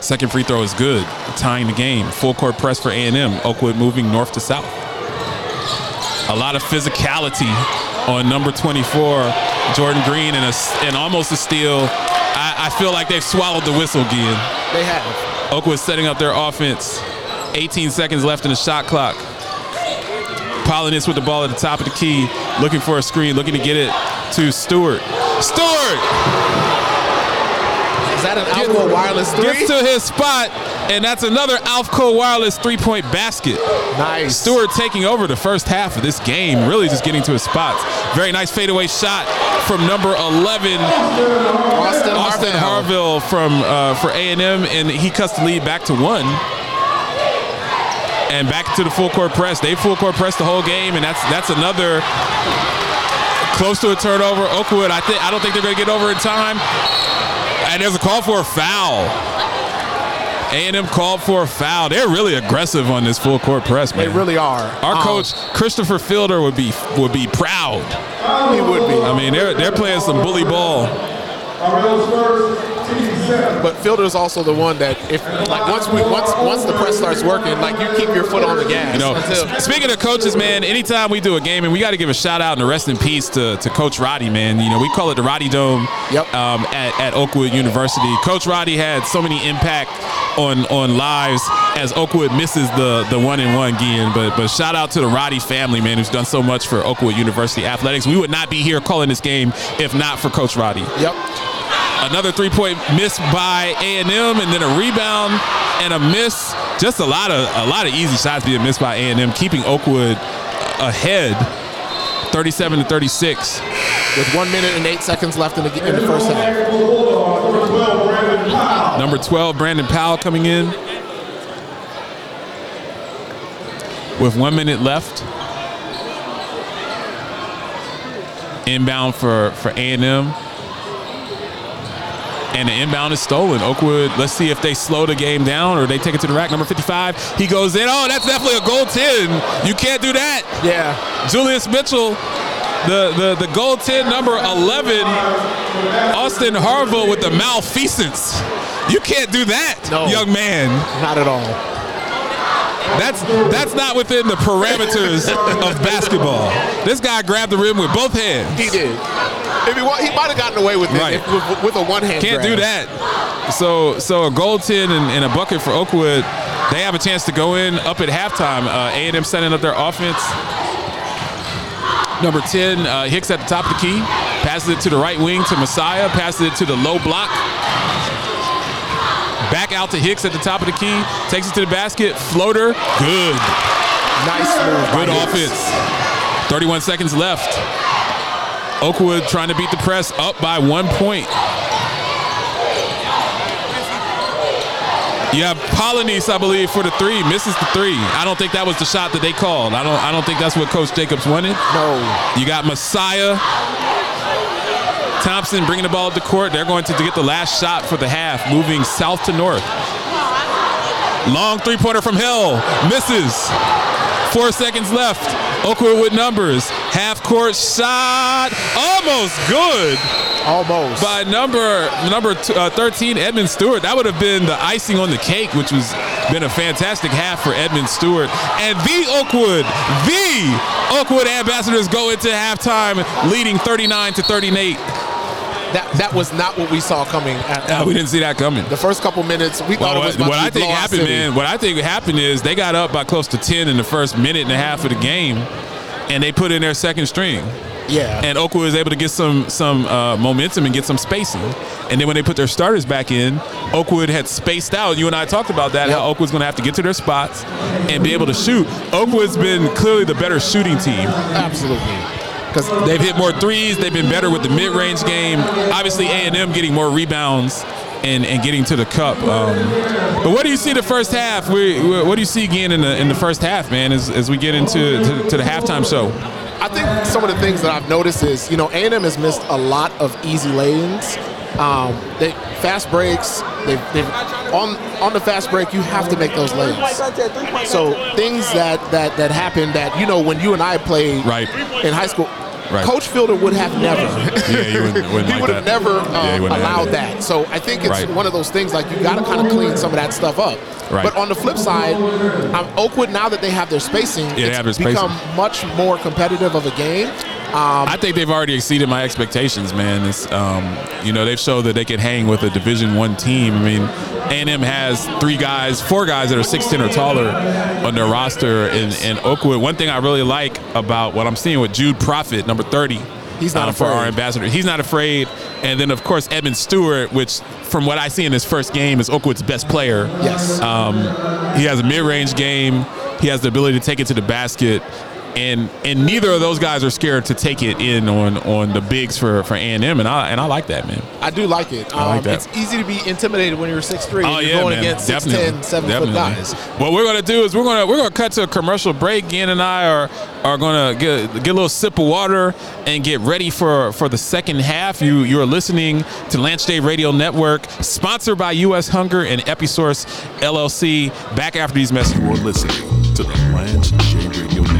Second free throw is good, tying the game. Full court press for A&M. Oakwood moving north to south. A lot of physicality on number 24, Jordan Green, and, a, and almost a steal. I, I feel like they've swallowed the whistle again. they have. Oakwood setting up their offense. 18 seconds left in the shot clock. Polinis with the ball at the top of the key, looking for a screen, looking to get it to Stewart. Stewart that an Wireless three? gets to his spot, and that's another Alfco Wireless three-point basket. nice. Stewart taking over the first half of this game, really just getting to his spots. Very nice fadeaway shot from number 11, Austin, Austin Harville. Harville from uh, for A&M, and he cuts the lead back to one. And back to the full court press. They full court press the whole game, and that's that's another close to a turnover. Oakwood, I think I don't think they're going to get over in time. And there's a call for a foul. A&M called for a foul. They're really aggressive on this full court press, man. They really are. Our Um, coach Christopher Fielder would be would be proud. he would be. I mean, they're they're playing some bully ball. Amarillo's first, team seven. But Fielder's also the one that if like once we once once the press starts working, like you keep your foot on the gas. You know, until, speaking of coaches, man, anytime we do a game, and we got to give a shout out and a rest in peace to, to Coach Roddy, man. You know, we call it the Roddy Dome Yep. um, at, at Oakwood University. Coach Roddy had so many impact on on lives as Oakwood misses the the one and one again. But but shout out to the Roddy family, man, who's done so much for Oakwood University athletics. We would not be here calling this game if not for Coach Roddy. yep. Another three-point miss by A&M, and then a rebound and a miss. Just a lot of a lot of easy shots being missed by A&M, keeping Oakwood ahead, 37 to 36. With one minute and eight seconds left in the, in the first half. Number 12, Brandon Powell coming in with one minute left. Inbound for for A&M. And the inbound is stolen. Oakwood, let's see if they slow the game down or they take it to the rack. Number 55, he goes in. Oh, that's definitely a goal 10. You can't do that. Yeah. Julius Mitchell, the the the goal 10, number 11, Austin Harville with the malfeasance. You can't do that, No. young man. Not at all. That's that's not within the parameters (laughs) of basketball. This guy grabbed the rim with both hands. He did. If he, he might have gotten away with it Right. if, with, with a one hand. Can't do that. So so a goal 10 and, and a bucket for Oakwood. They have a chance to go in up at halftime. Uh, A&M setting up their offense. Number 10, uh, Hicks at the top of the key. Passes it to the right wing to Messiah. Passes it to the low block. Back out to Hicks at the top of the key. Takes it to the basket. Floater. Good. Nice move. Good Hicks. offense. 31 seconds left. Oakwood trying to beat the press up by one point. You have Polynice, I believe, for the three. Misses the three. I don't think that was the shot that they called. I don't. I don't think that's what Coach Jacobs wanted. No. You got Messiah. Thompson bringing the ball up the court. They're going to get the last shot for the half, moving south to north. Long three pointer from Hill. Misses. Four seconds left. Oakwood with numbers. Half court shot. Almost good Almost. by number number t- uh, 13 Edmund Stewart. That would have been the icing on the cake, which was been a fantastic half for Edmund Stewart. And the Oakwood, the Oakwood Ambassadors go into halftime leading 39 to 38. that that was not what we saw coming. At, we didn't see that coming. the first couple minutes, we thought Well, it was what, what I think happened, city. man, what I think happened is they got up by close to 10 in the first minute and a half of the game. And they put in their second string. Yeah. And Oakwood was able to get some some uh, momentum and get some spacing. And then when they put their starters back in, Oakwood had spaced out. You and I talked about that, Yep. how Oakwood's going to have to get to their spots and be able to shoot. Oakwood's been clearly the better shooting team. Absolutely. Because They've hit more threes. They've been better with the mid-range game. Obviously, A&M getting more rebounds and, and getting to the cup. Um, but what do you see the first half? We, what do you see again in the in the first half, man? As, as we get into to, to the halftime show. I think some of the things that I've noticed is, you know, A&M has missed a lot of easy lanes. Um, they fast breaks. They've, they've on on the fast break. You have to make those lanes. So things that that that happen that you know when you and I played Right. in high school. Right. Coach Fielder would have never. (laughs) Yeah, you wouldn't- wouldn't (laughs) he like would have never Yeah, uh, allowed that. So I think it's Right. one of those things like you got to kind of clean some of that stuff up. Right. But on the flip side, um, Oakwood now that they have their spacing, they it's their spacing. become much more competitive of a game. Um, I think they've already exceeded my expectations, man. It's um, you know they've showed that they can hang with a Division One team. I mean, A&M has three guys, four guys that are 6'10 or taller on their roster, in, and Oakwood. One thing I really like about what I'm seeing with Jude Profit, number 30, He's not uh, for our afraid. ambassador. He's not afraid, and then of course Edmund Stewart, which from what I see in his first game is Oakwood's best player. Yes. Um, he has a mid-range game. He has the ability to take it to the basket, and and neither of those guys are scared to take it in on on the bigs for for A and M, and I and I like that man. I do like it. Um, I like that. It's easy to be intimidated when you're 6'3 Oh yeah, you're going man. against 6'10, Definitely. 7 Definitely. foot guys. What we're gonna do is we're gonna we're gonna cut to a commercial break. Ian and I are are gonna get get a little sip of water and get ready for for the second half. You you are listening to Lance J Radio Network, sponsored by U.S. Hunger and Episource LLC. Back after these messages. You're listening to the Lance J Radio Network.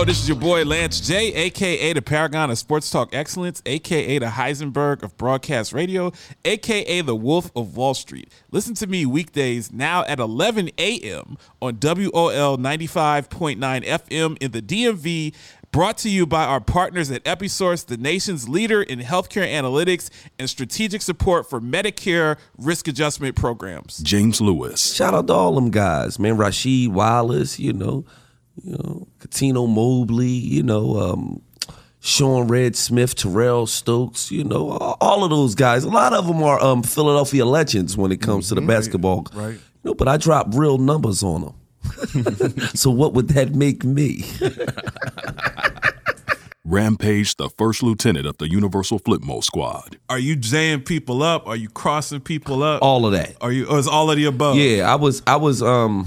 Yo, this is your boy Lance J, aka the Paragon of Sports Talk Excellence, aka the Heisenberg of Broadcast Radio, aka the Wolf of Wall Street. Listen to me weekdays now at 11 a.m. on WOL 95.9 FM in the DMV. Brought to you by our partners at Episource, the nation's leader in healthcare analytics and strategic support for Medicare risk adjustment programs. James Lewis, Shout out to all them guys, man. Rasheed Wallace, you know, you know, Cuttino Mobley, you know, um, Sean Red Smith, Terrell Stokes, you know, all, all of those guys. A lot of them are um, Philadelphia legends when it comes to the basketball. Right. You know, but I drop real numbers on them. (laughs) so what would that make me? (laughs) Rampage, the first lieutenant of the Universal Flipmode Squad. Are you jaying people up? Are you crossing people up? all of that. Are you? Or is all of the above? Yeah, I was I was um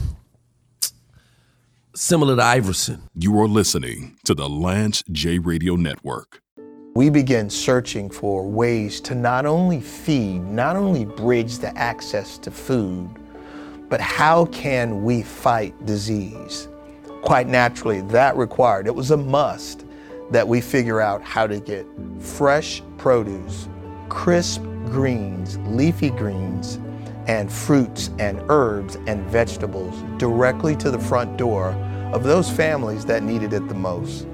similar to Iverson. You are listening to the Lance J Radio Network. we began searching for ways to not only feed, not only bridge the access to food, but how can we fight disease? Quite naturally, that required, it was a must that we figure out how to get fresh produce, crisp greens, leafy greens, and fruits and herbs and vegetables directly to the front door of those families that needed it the most.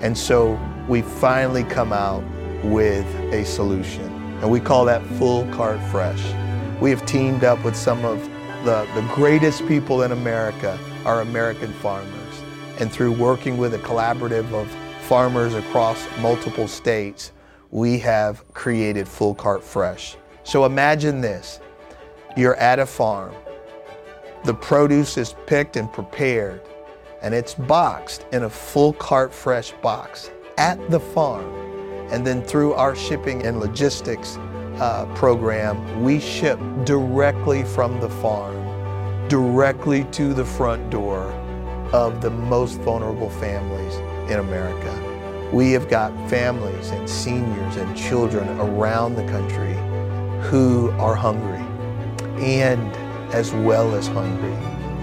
And so we finally come out with a solution, and we call that Full Cart Fresh. We have teamed up with some of the, the greatest people in America, our American farmers. And through working with a collaborative of farmers across multiple states, we have created Full Cart Fresh. So imagine this you're at a farm, the produce is picked and prepared, and it's boxed in a full cart fresh box at the farm. And then through our shipping and logistics uh, program, we ship directly from the farm, directly to the front door of the most vulnerable families in America. We have got families and seniors and children around the country who are hungry and as well as hungry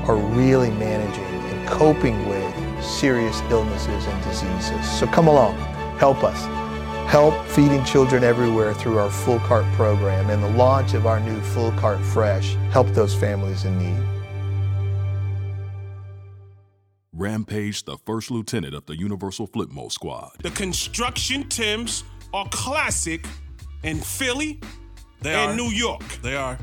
are really managing and coping with serious illnesses and diseases. So come along, help us. help feeding children everywhere through our Full Cart program and the launch of our new Full Cart Fresh help those families in need. Rampage, the first lieutenant of the Universal Flipmode Squad. The construction Tims are classic in Philly They and are. New York. They are.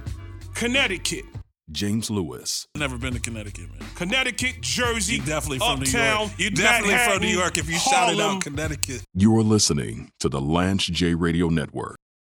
Connecticut. James Lewis. Never been to Connecticut, man. Connecticut, Jersey, You definitely from New York. You definitely from New York if you shouted Harlem. out Connecticut. You're listening to the Lance J Radio Network.